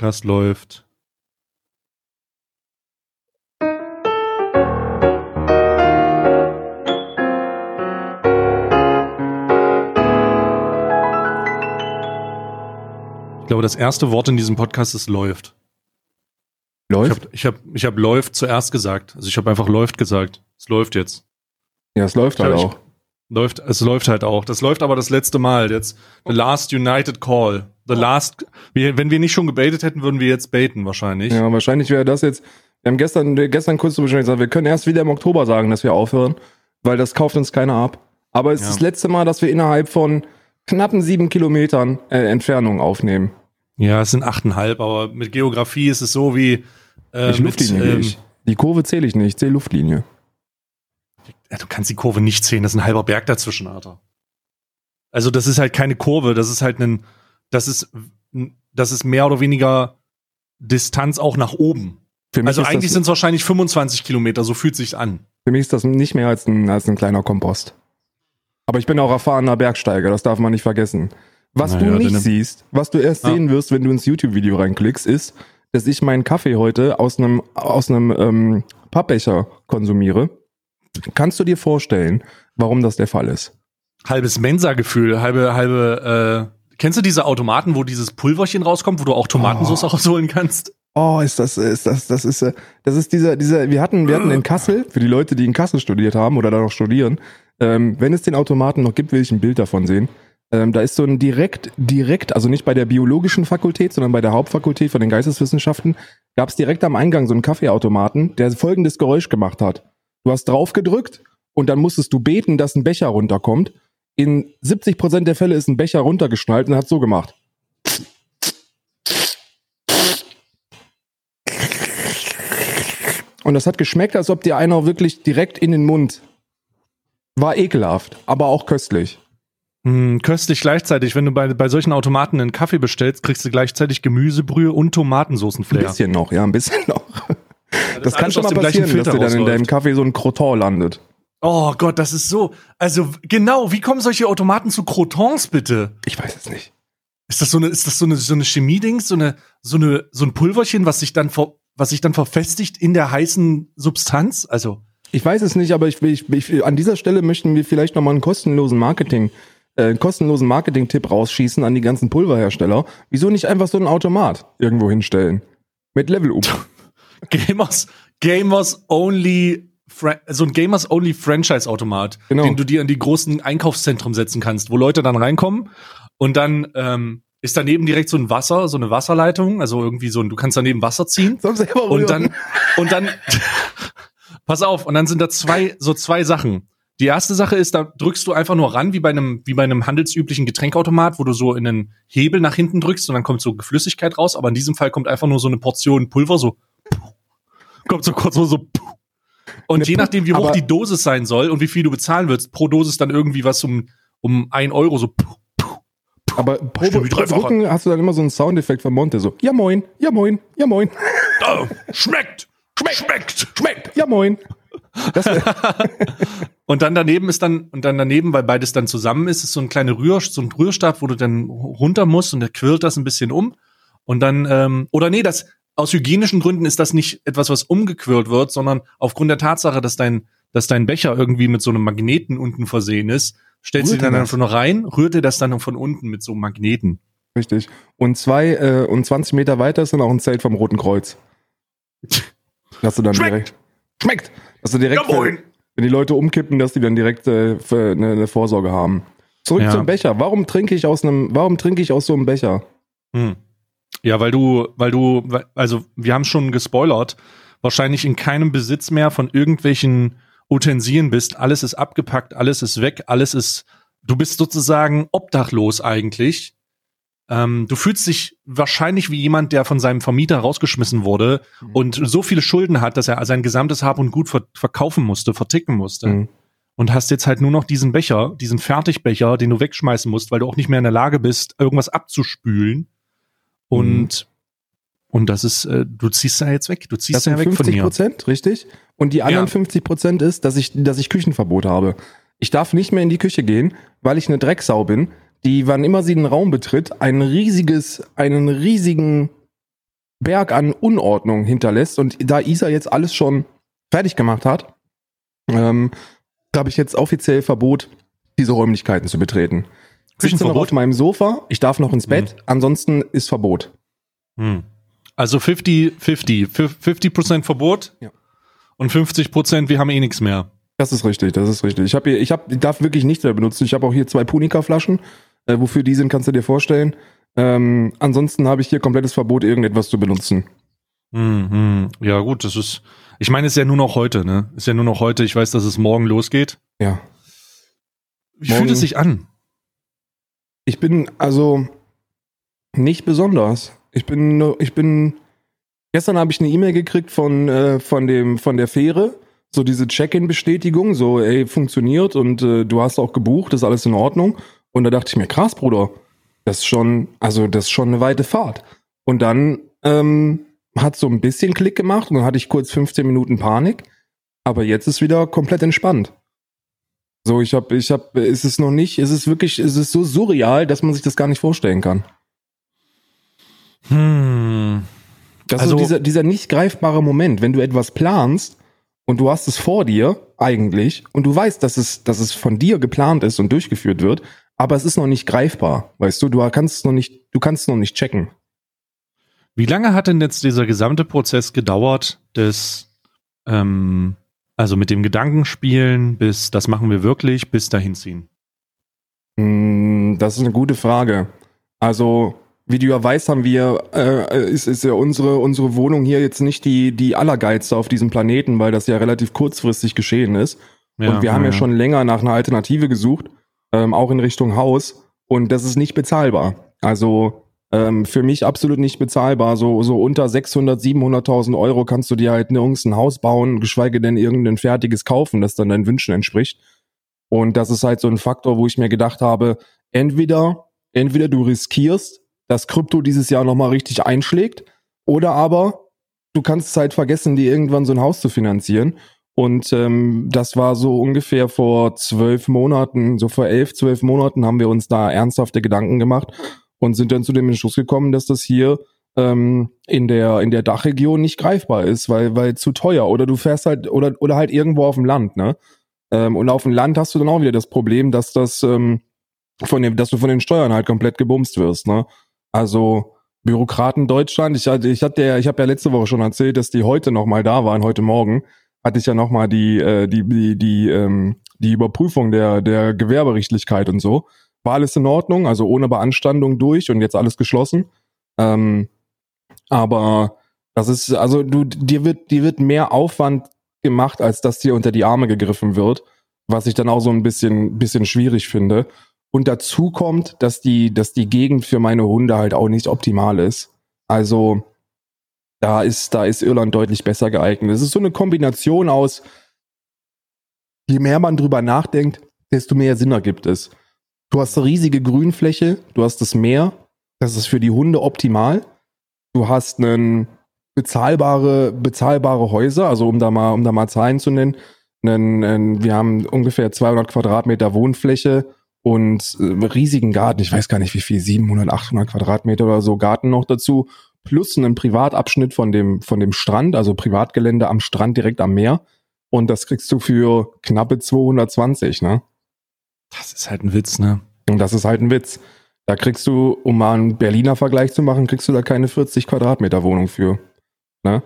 Podcast läuft. Ich glaube, das erste Wort in diesem Podcast ist läuft. Läuft? Ich habe ich hab, ich hab läuft zuerst gesagt. Also ich habe einfach läuft gesagt. Es läuft jetzt. ja, es läuft halt auch. Läuft, es läuft halt auch. Das läuft aber das letzte Mal. Jetzt the last United Call. The last. Wir, wenn wir nicht schon gebaitet hätten, würden wir jetzt baiten wahrscheinlich. Ja, wahrscheinlich wäre das jetzt. Wir haben gestern, gestern kurz zu Bescheid gesagt, wir können erst wieder im Oktober sagen, dass wir aufhören, weil das kauft uns keiner ab. Aber es Ja. ist das letzte Mal, dass wir innerhalb von knappen sieben Kilometern äh, Entfernung aufnehmen. Ja, es sind achteinhalb, aber mit Geografie ist es so wie äh, ich mit, Luftlinie ähm, nicht. Die Kurve zähle ich nicht, ich zähle Luftlinie. Ja, du kannst die Kurve nicht sehen, das ist ein halber Berg dazwischen, Alter. Also das ist halt keine Kurve, das ist halt ein, das ist, das ist mehr oder weniger Distanz auch nach oben. Für mich, Also eigentlich sind es wahrscheinlich 25 Kilometer, so fühlt sich's an. für mich ist das nicht mehr als ein, als ein kleiner Kompost. Aber ich bin auch erfahrener Bergsteiger, das darf man nicht vergessen. Was Naja, du nicht siehst, was du erst Ah. sehen wirst, wenn du ins YouTube-Video reinklickst, ist, dass ich meinen Kaffee heute aus einem aus einem ähm, Pappbecher konsumiere. Kannst du dir vorstellen, warum das der Fall ist? halbes Mensa-Gefühl, halbe, halbe, äh, kennst du diese Automaten, wo dieses Pulverchen rauskommt, wo du auch Tomatensauce Oh. rausholen kannst? Oh, ist das, ist das, das ist, äh, das ist dieser, dieser, wir hatten, wir hatten in Kassel, für die Leute, die in Kassel studiert haben oder da noch studieren, ähm, wenn es den Automaten noch gibt, will ich ein Bild davon sehen. Ähm, da ist so ein direkt, direkt, also nicht bei der biologischen Fakultät, sondern bei der Hauptfakultät von den Geisteswissenschaften, gab es direkt am Eingang so einen Kaffeeautomaten, der folgendes Geräusch gemacht hat. Du hast drauf gedrückt und dann musstest du beten, dass ein Becher runterkommt. In 70 Prozent der Fälle ist ein Becher runtergeschnallt und hat so gemacht. Und das hat geschmeckt, als ob dir einer wirklich direkt in den Mund. War ekelhaft, aber auch köstlich. Hm, köstlich gleichzeitig, wenn du bei, bei solchen Automaten einen Kaffee bestellst, kriegst du gleichzeitig Gemüsebrühe und Ein Tomatensoßenflair. bisschen noch, ja, ein bisschen noch. Das, kann alles schon mal passieren, dass dir dann in deinem Kaffee so ein Croton landet. Oh Gott, das ist so. Also genau, wie kommen solche Automaten zu Crotons bitte? Ich weiß es nicht. Ist das so eine, ist das so eine, so eine Chemie-Dings, so eine, so eine, so ein Pulverchen, was sich dann ver, was sich dann verfestigt in der heißen Substanz? Also Ich weiß es nicht, aber ich, ich, ich, an dieser Stelle möchten wir vielleicht nochmal einen kostenlosen Marketing, äh, einen kostenlosen Marketing-Tipp rausschießen an die ganzen Pulverhersteller. Wieso nicht einfach so einen Automat irgendwo hinstellen? Mit Level-Up. Gamers, Gamers Only, so ein Gamers Only Franchise-Automat, Genau. den du dir in die großen Einkaufszentren setzen kannst, wo Leute dann reinkommen und dann ähm, ist daneben direkt so ein Wasser, so eine Wasserleitung, also irgendwie so ein, du kannst daneben Wasser ziehen und dann und dann pass auf und dann sind da zwei so zwei Sachen. Die erste Sache ist, da drückst du einfach nur ran, wie bei einem, wie bei einem handelsüblichen Getränkautomat, wo du so in einen Hebel nach hinten drückst und dann kommt so Flüssigkeit raus. Aber in diesem Fall kommt einfach nur so eine Portion Pulver, so kommt so kurz so, und je nachdem, wie hoch die Dosis sein soll und wie viel du bezahlen willst, pro Dosis dann irgendwie was um, um ein Euro, so Aber pro, pro. Drücken hast du dann immer so einen Soundeffekt von Monte, so, ja moin, ja moin, ja moin, oh, schmeckt, schmeckt, schmeckt, schmeckt. ja moin. Und dann daneben ist dann, und dann daneben, weil beides dann zusammen ist, ist so ein kleiner Rühr, so ein Rührstab, wo du dann runter musst und der quirlt das ein bisschen um. Und dann, ähm, oder nee, das, aus hygienischen Gründen ist das nicht etwas, was umgequirlt wird, sondern aufgrund der Tatsache, dass dein, dass dein Becher irgendwie mit so einem Magneten unten versehen ist, stellst du den dann das? einfach nur rein, rührt er das dann von unten mit so einem Magneten. richtig. Und zwei, äh, und 20 Meter weiter ist dann auch ein Zelt vom Roten Kreuz. Dass du dann Schmeckt. direkt, schmeckt, dass du direkt, Ja, moin. wenn die Leute umkippen, dass die dann direkt äh, eine, eine Vorsorge haben. Zurück Ja. zum Becher. Warum trinke ich aus einem, warum trinke ich aus so einem Becher? Hm. Ja, weil du, weil du, also wir haben schon gespoilert, wahrscheinlich in keinem Besitz mehr von irgendwelchen Utensilien bist. Alles ist abgepackt, alles ist weg, alles ist, du bist sozusagen obdachlos eigentlich. Ähm, du fühlst dich wahrscheinlich wie jemand, der von seinem Vermieter rausgeschmissen wurde Mhm. und so viele Schulden hat, dass er sein gesamtes Hab und Gut ver verkaufen musste, verticken musste. Mhm. Und hast jetzt halt nur noch diesen Becher, diesen Fertigbecher, den du wegschmeißen musst, weil du auch nicht mehr in der Lage bist, irgendwas abzuspülen. Und, und das ist, äh, du ziehst da jetzt weg. Du Das ziehst ja weg von 50 mir. Prozent, richtig? Und die anderen Ja. 50 Prozent ist, dass ich, dass ich Küchenverbot habe. Ich darf nicht mehr in die Küche gehen, weil ich eine Drecksau bin, die, wann immer sie den Raum betritt, ein riesiges, einen riesigen Berg an Unordnung hinterlässt. Und da Isa jetzt alles schon fertig gemacht hat, ähm, habe ich jetzt offiziell Verbot, diese Räumlichkeiten zu betreten. Ich sitze noch auf meinem Sofa, ich darf noch ins Bett, mhm. ansonsten ist Verbot. Mhm. Also 50-50. 50% Verbot ja. und 50% wir haben eh nichts mehr. Das ist richtig, das ist richtig. Ich, hab hier, ich, hab, ich darf wirklich nichts mehr benutzen. Ich habe auch hier zwei Punika-Flaschen. Äh, wofür die sind, kannst du dir vorstellen. Ähm, ansonsten habe ich hier komplettes Verbot, irgendetwas zu benutzen. Mhm. Ja, gut, das ist. Ich meine, es ist ja nur noch heute, ne? Ist ja nur noch heute. Ich weiß, dass es morgen losgeht. Ja. Wie morgen, fühlt es sich an? Ich bin also nicht besonders. Ich bin, ich bin. Gestern habe ich eine E-Mail gekriegt von äh, von dem von der Fähre, so diese Check-in-Bestätigung, so ey funktioniert und äh, du hast auch gebucht, ist alles in Ordnung. Und da dachte ich mir, krass, Bruder, das ist schon, also das ist schon eine weite Fahrt. Und dann ähm, hat so ein bisschen Klick gemacht und dann hatte ich kurz 15 Minuten Panik. Aber jetzt ist wieder komplett entspannt. So, ich habe, ich habe, ist es noch nicht, ist es wirklich, ist es so surreal, dass man sich das gar nicht vorstellen kann. Hm. Das also, ist dieser, dieser nicht greifbare Moment, wenn du etwas planst und du hast es vor dir eigentlich und du weißt, dass es, dass es von dir geplant ist und durchgeführt wird, aber es ist noch nicht greifbar, weißt du, du kannst es noch nicht, du kannst es noch nicht checken. Wie lange hat denn jetzt dieser gesamte Prozess gedauert, des, ähm, also mit dem Gedankenspielen bis, das machen wir wirklich, bis dahin ziehen? Hm, das ist eine gute Frage. Also, wie du ja weißt, haben wir, äh, ist, ist ja unsere, unsere Wohnung hier jetzt nicht die, die allergeilste auf diesem Planeten, weil das ja relativ kurzfristig geschehen ist. Ja, und wir haben ja, ja schon länger nach einer Alternative gesucht ähm, auch in Richtung Haus. Und das ist nicht bezahlbar. Also ähm, für mich absolut nicht bezahlbar. So, so unter 600, 700.000 Euro kannst du dir halt nirgends ein Haus bauen, geschweige denn irgendein fertiges kaufen, das dann deinen Wünschen entspricht. Und das ist halt so ein Faktor, wo ich mir gedacht habe, entweder, entweder du riskierst, dass Krypto dieses Jahr nochmal richtig einschlägt, oder aber du kannst es halt vergessen, dir irgendwann so ein Haus zu finanzieren. Und ähm, das war so ungefähr vor zwölf Monaten, so vor elf, zwölf Monaten haben wir uns da ernsthafte Gedanken gemacht und sind dann zu dem Entschluss gekommen, dass das hier ähm, in der in der Dachregion nicht greifbar ist, weil weil zu teuer oder du fährst halt oder oder halt irgendwo auf dem Land, ne? Ähm, und auf dem Land hast du dann auch wieder das Problem, dass das ähm, von dem, dass du von den Steuern halt komplett gebumst wirst, ne? Also Bürokraten Deutschland, ich hatte ich hatte ja, ich habe ja letzte Woche schon erzählt, dass die heute noch mal da waren, heute Morgen hatte ich ja nochmal die, äh, die, die, die, ähm, die Überprüfung der, der Gewerberichtlichkeit und so. War alles in Ordnung, also ohne Beanstandung durch und jetzt alles geschlossen. Ähm, aber das ist, also du, dir wird, dir wird mehr Aufwand gemacht, als dass dir unter die Arme gegriffen wird, was ich dann auch so ein bisschen, bisschen schwierig finde. Und dazu kommt, dass die, dass die Gegend für meine Hunde halt auch nicht optimal ist. Also da ist, da ist Irland deutlich besser geeignet. Es ist so eine Kombination aus, je mehr man drüber nachdenkt, desto mehr Sinn ergibt es. Du hast eine riesige Grünfläche, du hast das Meer, das ist für die Hunde optimal. Du hast einen bezahlbare, bezahlbare Häuser, also um da mal, um da mal Zahlen zu nennen. Einen, einen, wir haben ungefähr 200 Quadratmeter Wohnfläche und äh, riesigen Garten. Ich weiß gar nicht, wie viel, 700, 800 Quadratmeter oder so Garten noch dazu plus einen Privatabschnitt von dem, von dem Strand, also Privatgelände am Strand direkt am Meer. Und das kriegst du für knappe 220, ne? Das ist halt ein Witz, ne? Und das ist halt ein Witz. Da kriegst du, um mal einen Berliner Vergleich zu machen, kriegst du da keine 40 Quadratmeter Wohnung für. Ne?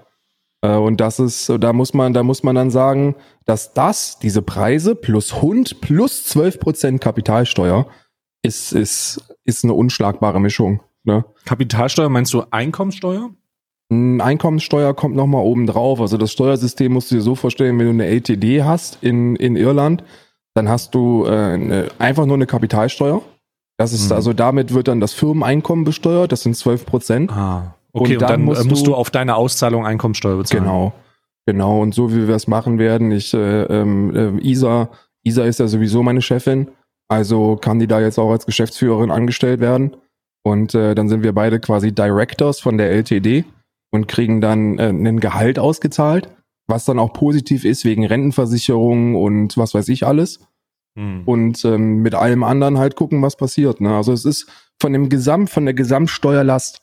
Äh, und das ist, da muss man, da muss man dann sagen, dass das, diese Preise plus Hund plus 12% Kapitalsteuer ist, ist, ist eine unschlagbare Mischung. Ne? Kapitalsteuer meinst du Einkommenssteuer? Einkommenssteuer kommt nochmal oben drauf. Also das Steuersystem musst du dir so vorstellen, wenn du eine LTD hast in, in Irland, dann hast du äh, eine, einfach nur eine Kapitalsteuer. Das ist mhm. also damit wird dann das Firmeneinkommen besteuert, das sind 12 Prozent. Ah, okay, und dann, und dann musst, musst, du, auf deine Auszahlung Einkommenssteuer bezahlen. Genau, genau. Und so wie wir es machen werden, ich, äh, ähm, äh, Isa, Isa ist ja sowieso meine Chefin, also kann die da jetzt auch als Geschäftsführerin angestellt werden. Und äh, dann sind wir beide quasi Directors von der LTD und kriegen dann äh, ein Gehalt ausgezahlt, was dann auch positiv ist wegen Rentenversicherung und was weiß ich alles. Hm. Und ähm, mit allem anderen halt gucken, was passiert. Ne? Also es ist von dem Gesamt, von der Gesamtsteuerlast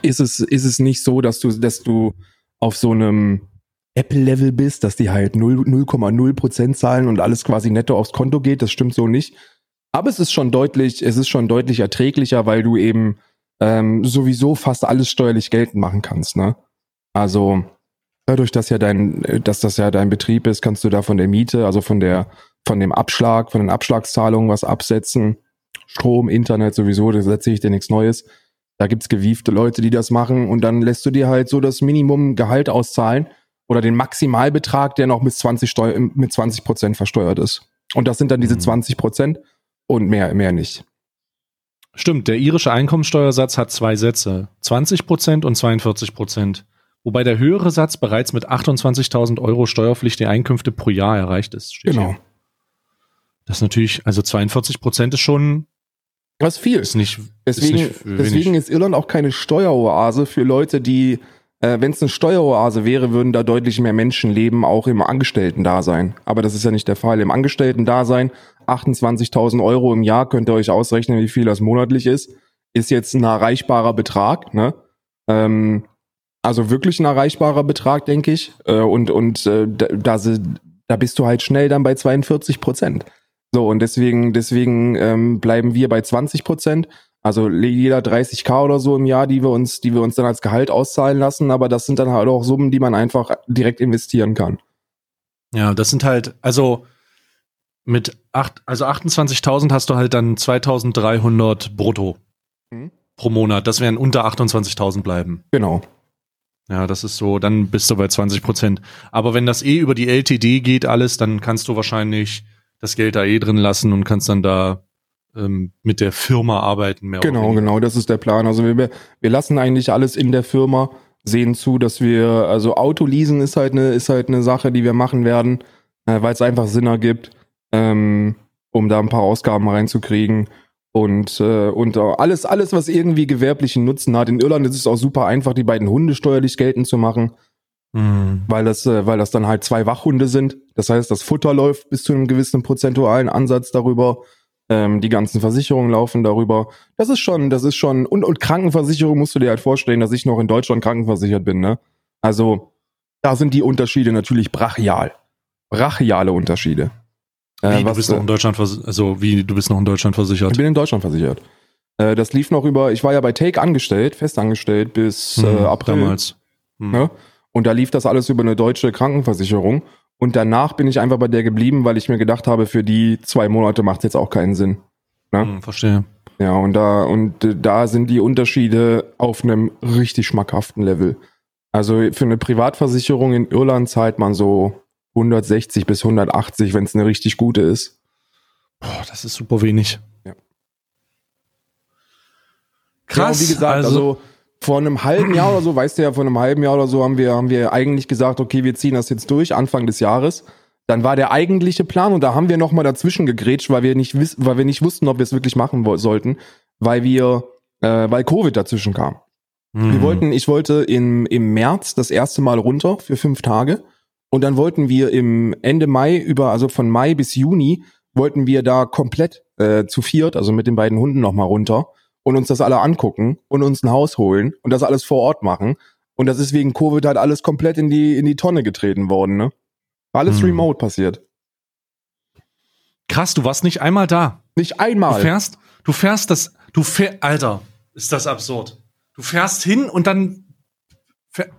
ist es, ist es nicht so, dass du, dass du auf so einem Apple-Level bist, dass die halt 0,0 Prozent zahlen und alles quasi netto aufs Konto geht. Das stimmt so nicht. Aber es ist schon deutlich, es ist schon deutlich erträglicher, weil du eben ähm, sowieso fast alles steuerlich geltend machen kannst. Ne? Also dadurch, dass ja dein, dass das ja dein Betrieb ist, kannst du da von der Miete, also von der, von dem Abschlag, von den Abschlagszahlungen was absetzen. Strom, Internet sowieso, da erzähle ich dir nichts Neues. Da gibt's gewiefte Leute, die das machen und dann lässt du dir halt so das Minimum Gehalt auszahlen oder den Maximalbetrag, der noch mit 20 Steu mit 20 Prozent versteuert ist. Und das sind dann diese 20 mhm. Prozent und mehr, mehr nicht. Stimmt, der irische Einkommensteuersatz hat zwei Sätze, 20 Prozent und 42 Prozent, wobei der höhere Satz bereits mit 28.000 Euro steuerpflichtige Einkünfte pro Jahr erreicht ist. Genau. Hier. Das ist natürlich, also 42 Prozent ist schon was viel. Ist nicht, deswegen, ist nicht deswegen ist Irland auch keine Steueroase für Leute, die, äh, wenn es eine Steueroase wäre, würden da deutlich mehr Menschen leben, auch im Angestellten-Dasein. Aber das ist ja nicht der Fall. Im Angestellten-Dasein 28.000 Euro im Jahr könnt ihr euch ausrechnen, wie viel das monatlich ist. Ist jetzt ein erreichbarer Betrag, ne? Ähm, also wirklich ein erreichbarer Betrag, denke ich. Äh, und und äh, da, da bist du halt schnell dann bei 42 Prozent. So, und deswegen, deswegen ähm, bleiben wir bei 20 Prozent. Also jeder 30k oder so im Jahr, die wir uns, die wir uns dann als Gehalt auszahlen lassen, aber das sind dann halt auch Summen, die man einfach direkt investieren kann. Ja, das sind halt, also mit acht, also 28.000 hast du halt dann 2.300 brutto mhm. pro Monat. Das wären unter 28.000 bleiben. Genau. Ja, das ist so, dann bist du bei 20 Prozent. Aber wenn das eh über die LTD geht alles, dann kannst du wahrscheinlich das Geld da eh drin lassen und kannst dann da ähm, mit der Firma arbeiten. Mehr genau, genau, das ist der Plan. Also wir, wir lassen eigentlich alles in der Firma, sehen zu, dass wir, also Autoleasen ist halt eine, ist halt eine Sache, die wir machen werden, äh, weil es einfach Sinn ergibt, ähm, um da ein paar Ausgaben reinzukriegen. Und, äh, und alles, alles, was irgendwie gewerblichen Nutzen hat. In Irland ist es auch super einfach, die beiden Hunde steuerlich geltend zu machen. Mhm. Weil das, äh, weil das dann halt zwei Wachhunde sind. Das heißt, das Futter läuft bis zu einem gewissen prozentualen Ansatz darüber. Ähm, die ganzen Versicherungen laufen darüber. Das ist schon, das ist schon, und, und Krankenversicherung musst du dir halt vorstellen, dass ich noch in Deutschland krankenversichert bin, ne? Also, da sind die Unterschiede natürlich brachial. Brachiale Unterschiede. Äh, wie, du bist noch in Deutschland also wie du bist noch in Deutschland versichert? Ich bin in Deutschland versichert. Äh, das lief noch über, ich war ja bei Take angestellt, festangestellt bis hm, äh, April. Damals. Hm. Ja? Und da lief das alles über eine deutsche Krankenversicherung. Und danach bin ich einfach bei der geblieben, weil ich mir gedacht habe, für die zwei Monate macht jetzt auch keinen Sinn. Ne? Hm, verstehe. Ja, und da, und da sind die Unterschiede auf einem richtig schmackhaften Level. Also für eine Privatversicherung in Irland zahlt man so 160 bis 180, wenn es eine richtig gute ist. Boah, das ist super wenig. Ja. Krass. Ja, wie gesagt, also, also vor einem halben Jahr oder so, weißt du ja, vor einem halben Jahr oder so haben wir, haben wir eigentlich gesagt, okay, wir ziehen das jetzt durch, Anfang des Jahres. Dann war der eigentliche Plan und da haben wir nochmal dazwischen gegrätscht, weil wir nicht wissen, weil wir nicht wussten, ob wir es wirklich machen sollten, weil wir, äh, weil Covid dazwischen kam. Mhm. Wir wollten, ich wollte im, im März das erste Mal runter für fünf Tage und dann wollten wir im Ende Mai über, also von Mai bis Juni, wollten wir da komplett äh, zu viert, also mit den beiden Hunden nochmal runter und uns das alle angucken und uns ein Haus holen und das alles vor Ort machen. Und das ist wegen Covid halt alles komplett in die, in die Tonne getreten worden, ne? Alles hm. remote passiert. Krass, du warst nicht einmal da. Nicht einmal. Du fährst, du fährst das, du fährst, Alter, ist das absurd. Du fährst hin und dann,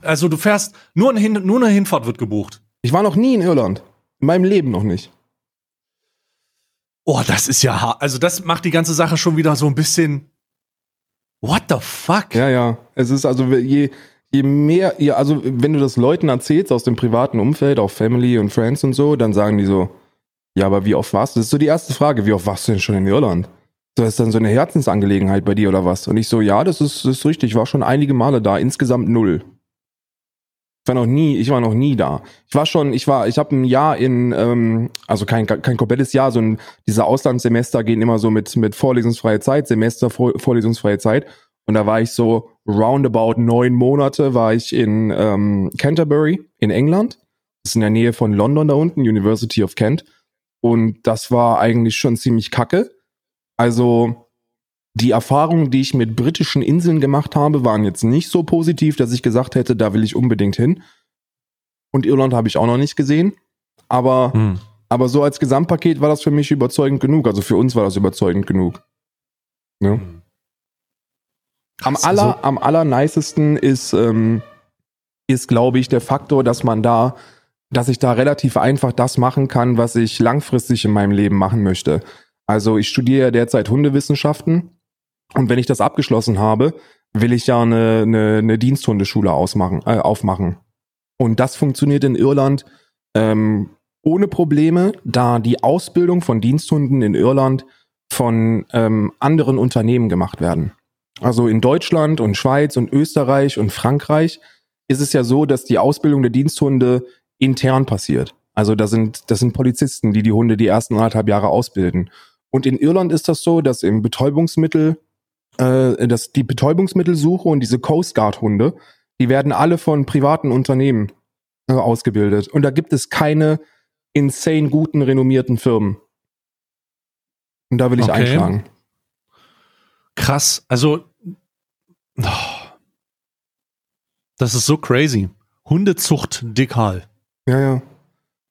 also du fährst, nur eine, hin, nur eine Hinfahrt wird gebucht. Ich war noch nie in Irland. In meinem Leben noch nicht. Oh, das ist ja hart. Also das macht die ganze Sache schon wieder so ein bisschen, What the fuck? Ja, ja. Es ist also je, je mehr, ja, also wenn du das Leuten erzählst aus dem privaten Umfeld, auch Family und Friends und so, dann sagen die so, ja, aber wie oft warst du? Das ist so die erste Frage, wie oft warst du denn schon in Irland? Das ist dann so eine Herzensangelegenheit bei dir oder was? Und ich so, ja, das ist, das ist richtig, ich war schon einige Male da, insgesamt null. Ich war noch nie, ich war noch nie da. Ich war schon, ich war, ich habe ein Jahr in, ähm, also kein kein komplettes Jahr, so ein diese Auslandssemester gehen immer so mit mit vorlesungsfreie Zeit, Semester vor, vorlesungsfreie Zeit. Und da war ich so roundabout neun Monate war ich in ähm, Canterbury in England. Das ist in der Nähe von London da unten, University of Kent. Und das war eigentlich schon ziemlich kacke. Also die Erfahrungen, die ich mit britischen Inseln gemacht habe, waren jetzt nicht so positiv, dass ich gesagt hätte, da will ich unbedingt hin. Und Irland habe ich auch noch nicht gesehen. Aber, hm. aber so als Gesamtpaket war das für mich überzeugend genug. Also für uns war das überzeugend genug. Ja. Hm. Am aller, also, am allernicesten ist, ähm, ist, glaube ich, der Faktor, dass man da, dass ich da relativ einfach das machen kann, was ich langfristig in meinem Leben machen möchte. Also ich studiere ja derzeit Hundewissenschaften und wenn ich das abgeschlossen habe, will ich ja eine, eine, eine Diensthundeschule ausmachen, äh, aufmachen. Und das funktioniert in Irland ähm, ohne Probleme, da die Ausbildung von Diensthunden in Irland von ähm, anderen Unternehmen gemacht werden. Also in Deutschland und Schweiz und Österreich und Frankreich ist es ja so, dass die Ausbildung der Diensthunde intern passiert. Also da sind, das sind Polizisten, die die Hunde die ersten anderthalb Jahre ausbilden. Und in Irland ist das so, dass im Betäubungsmittel, äh, dass die Betäubungsmittelsuche und diese Coast Guard Hunde, die werden alle von privaten Unternehmen äh, ausgebildet. Und da gibt es keine insane guten, renommierten Firmen. Und da will ich okay. einschlagen. Krass. Also, oh, das ist so crazy. Hundezucht dekal. Ja, ja.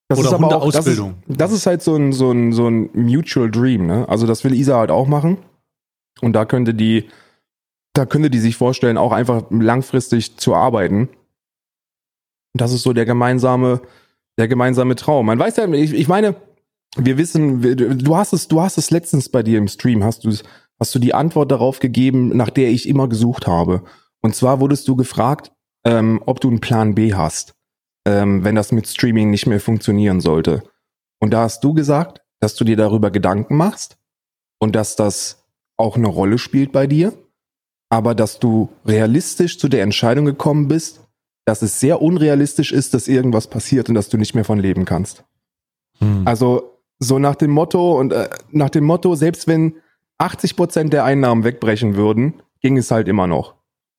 Das Oder ist aber auch, das ist, das ist halt so ein, so ein, so ein Mutual Dream, ne? Also das will Isa halt auch machen. Und da könnte die, da könnte die sich vorstellen, auch einfach langfristig zu arbeiten. Das ist so der gemeinsame, der gemeinsame Traum. Man weiß ja, ich, ich meine, wir wissen, du hast es, du hast es letztens bei dir im Stream, hast du hast du die Antwort darauf gegeben, nach der ich immer gesucht habe. Und zwar wurdest du gefragt, ähm, ob du einen Plan B hast ähm, wenn das mit Streaming nicht mehr funktionieren sollte. Und da hast du gesagt, dass du dir darüber Gedanken machst und dass das auch eine Rolle spielt bei dir, aber dass du realistisch zu der Entscheidung gekommen bist, dass es sehr unrealistisch ist, dass irgendwas passiert und dass du nicht mehr von leben kannst. Hm. Also so nach dem Motto und äh, nach dem Motto, selbst wenn 80 Prozent der Einnahmen wegbrechen würden, ging es halt immer noch.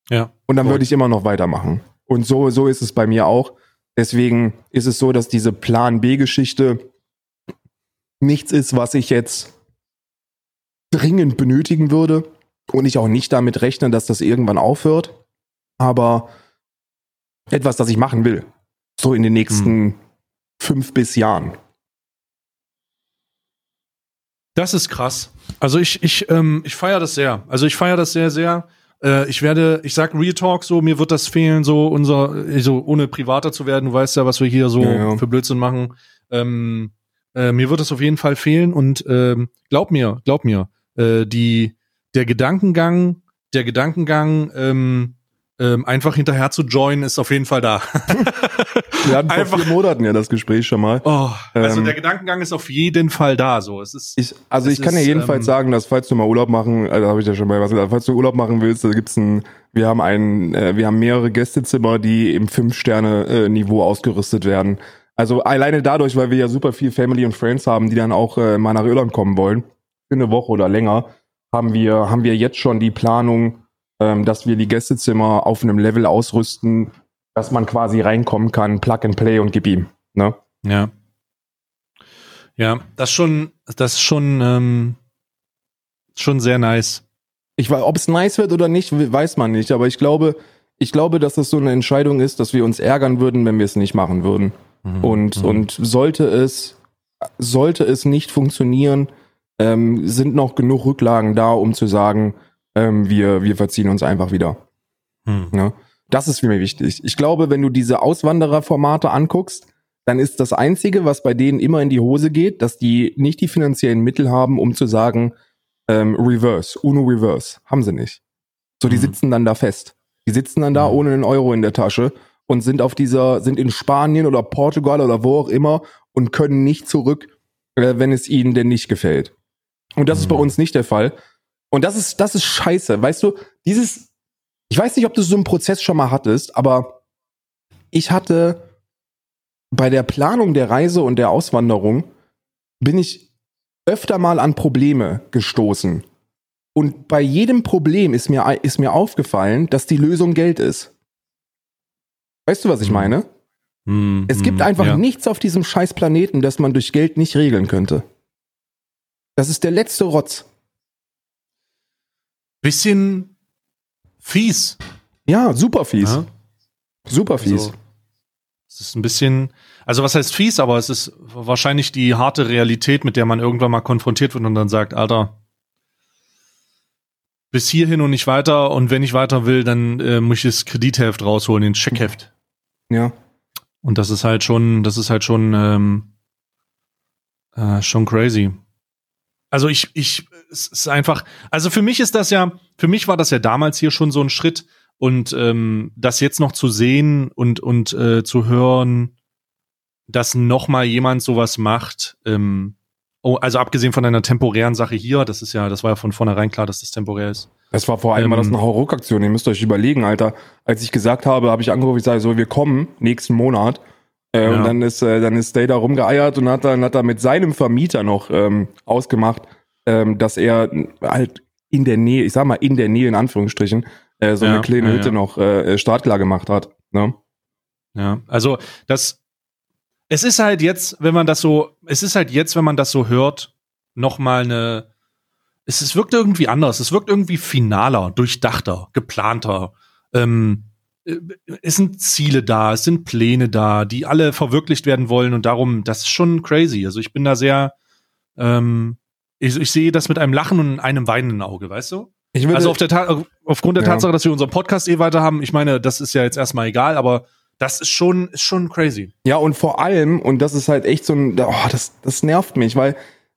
Ja. Und dann würde ich immer noch weitermachen. Und so, so ist es bei mir auch. Deswegen ist es so, dass diese Plan B-Geschichte nichts ist, was ich jetzt dringend benötigen würde und ich auch nicht damit rechne, dass das irgendwann aufhört. Aber etwas, das ich machen will. So in den nächsten hm. fünf bis Jahren. Das ist krass. Also ich, ich, ähm, ich feiere das sehr. Also ich feiere das sehr, sehr. Äh, ich werde, ich sag Real Talk so, mir wird das fehlen, so unser, so ohne privater zu werden, du weißt ja, was wir hier so ja, ja. für Blödsinn machen. Ähm, äh, mir wird das auf jeden Fall fehlen und ähm, glaub mir, glaub mir, äh, die, der Gedankengang, der Gedankengang, ähm, ähm, einfach hinterher zu joinen, ist auf jeden Fall da. Wir hatten vor vier Monaten ja das Gespräch schon mal. Oh, also ähm, der Gedankengang ist auf jeden Fall da. So, es ist. Ich, also ich kann dir jedenfalls ähm, sagen, dass falls du mal Urlaub machen, also habe ich ja schon mal was gesagt, falls du Urlaub machen willst, da gibt's ein, wir haben ein, äh, wir haben mehrere Gästezimmer, die im Fünf-Sterne-Niveau ausgerüstet werden. Also alleine dadurch, weil wir ja super viel Family und Friends haben, die dann auch äh, mal nach Irland kommen wollen, für eine Woche oder länger, haben wir, haben wir jetzt schon die Planung, ähm, dass wir die Gästezimmer auf einem Level ausrüsten, dass man quasi reinkommen kann, Plug and Play und gib ihm. Ne? Ja. Ja, das schon, das ist schon, ähm, schon sehr nice. Ich weiß, ob es nice wird oder nicht, weiß man nicht, aber ich glaube, ich glaube, dass das so eine Entscheidung ist, dass wir uns ärgern würden, wenn wir es nicht machen würden. Mhm. Und, mhm. und sollte es, sollte es nicht funktionieren, ähm, sind noch genug Rücklagen da, um zu sagen, ähm, wir, wir verziehen uns einfach wieder. Hm. Ja? Das ist für mich wichtig. Ich glaube, wenn du diese Auswandererformate anguckst, dann ist das Einzige, was bei denen immer in die Hose geht, dass die nicht die finanziellen Mittel haben, um zu sagen, ähm, Reverse, Uno Reverse. Haben sie nicht. So, die hm. sitzen dann da fest. Die sitzen dann da hm. ohne einen Euro in der Tasche und sind auf dieser, sind in Spanien oder Portugal oder wo auch immer und können nicht zurück, äh, wenn es ihnen denn nicht gefällt. Und das ist bei hm. uns nicht der Fall. Und das ist, das ist scheiße. Weißt du, dieses, ich weiß nicht, ob du so einen Prozess schon mal hattest, aber ich hatte bei der Planung der Reise und der Auswanderung bin ich öfter mal an Probleme gestoßen. Und bei jedem Problem ist mir, ist mir aufgefallen, dass die Lösung Geld ist. Weißt du, was ich hm. meine? Mm, es gibt mm, einfach ja. nichts auf diesem scheiß Planeten, das man durch Geld nicht regeln könnte. Das ist der letzte Rotz. bisschen fies. Ja, super fies. Ja? Super fies. Also, es ist ein bisschen, also was heißt fies, aber es ist wahrscheinlich die harte Realität, mit der man irgendwann mal konfrontiert wird und dann sagt, Alter, bis hierhin und nicht weiter und wenn ich weiter will, dann äh, muss ich das Kreditheft rausholen, den Scheckheft. Ja. Und das ist halt schon, das ist halt schon, ähm, äh, schon crazy. Also ich, ich, es ist einfach, also für mich ist das ja, für mich war das ja damals hier schon so ein Schritt und ähm, das jetzt noch zu sehen und und äh, zu hören, dass noch mal jemand sowas macht, ähm, oh, also abgesehen von einer temporären Sache hier, das ist ja, das war ja von vornherein klar, dass das temporär ist. Das war vor allem Ähm, mal das eine Hauruck-Aktion. Ihr müsst euch überlegen, Alter. Als ich gesagt habe, habe ich angerufen, ich sage so, wir kommen nächsten Monat. Äh, Ja. Und dann ist, äh, dann ist Day da rumgeeiert und hat dann, hat er mit seinem Vermieter noch ähm, ausgemacht, ähm, dass er halt in der Nähe, ich sag mal in der Nähe in Anführungsstrichen, äh, so Ja, eine kleine ja, Hütte noch äh, startklar gemacht hat. Ne? Ja, also das, es ist halt jetzt, wenn man das so, es ist halt jetzt, wenn man das so hört, noch mal eine, es, es wirkt irgendwie anders, es wirkt irgendwie finaler, durchdachter, geplanter. Ähm, äh, es sind Ziele da, es sind Pläne da, die alle verwirklicht werden wollen und darum, das ist schon crazy. Also ich bin da sehr, ähm, ich, ich sehe das mit einem Lachen und einem weinenden Auge, weißt du? Ich würde, Also auf der aufgrund der Ja. Tatsache, dass wir unseren Podcast eh weiter haben, ich meine, das ist ja jetzt erstmal egal, aber das ist schon, ist schon crazy. Ja, und vor allem, und das ist halt echt so ein, oh, das, das nervt mich, weil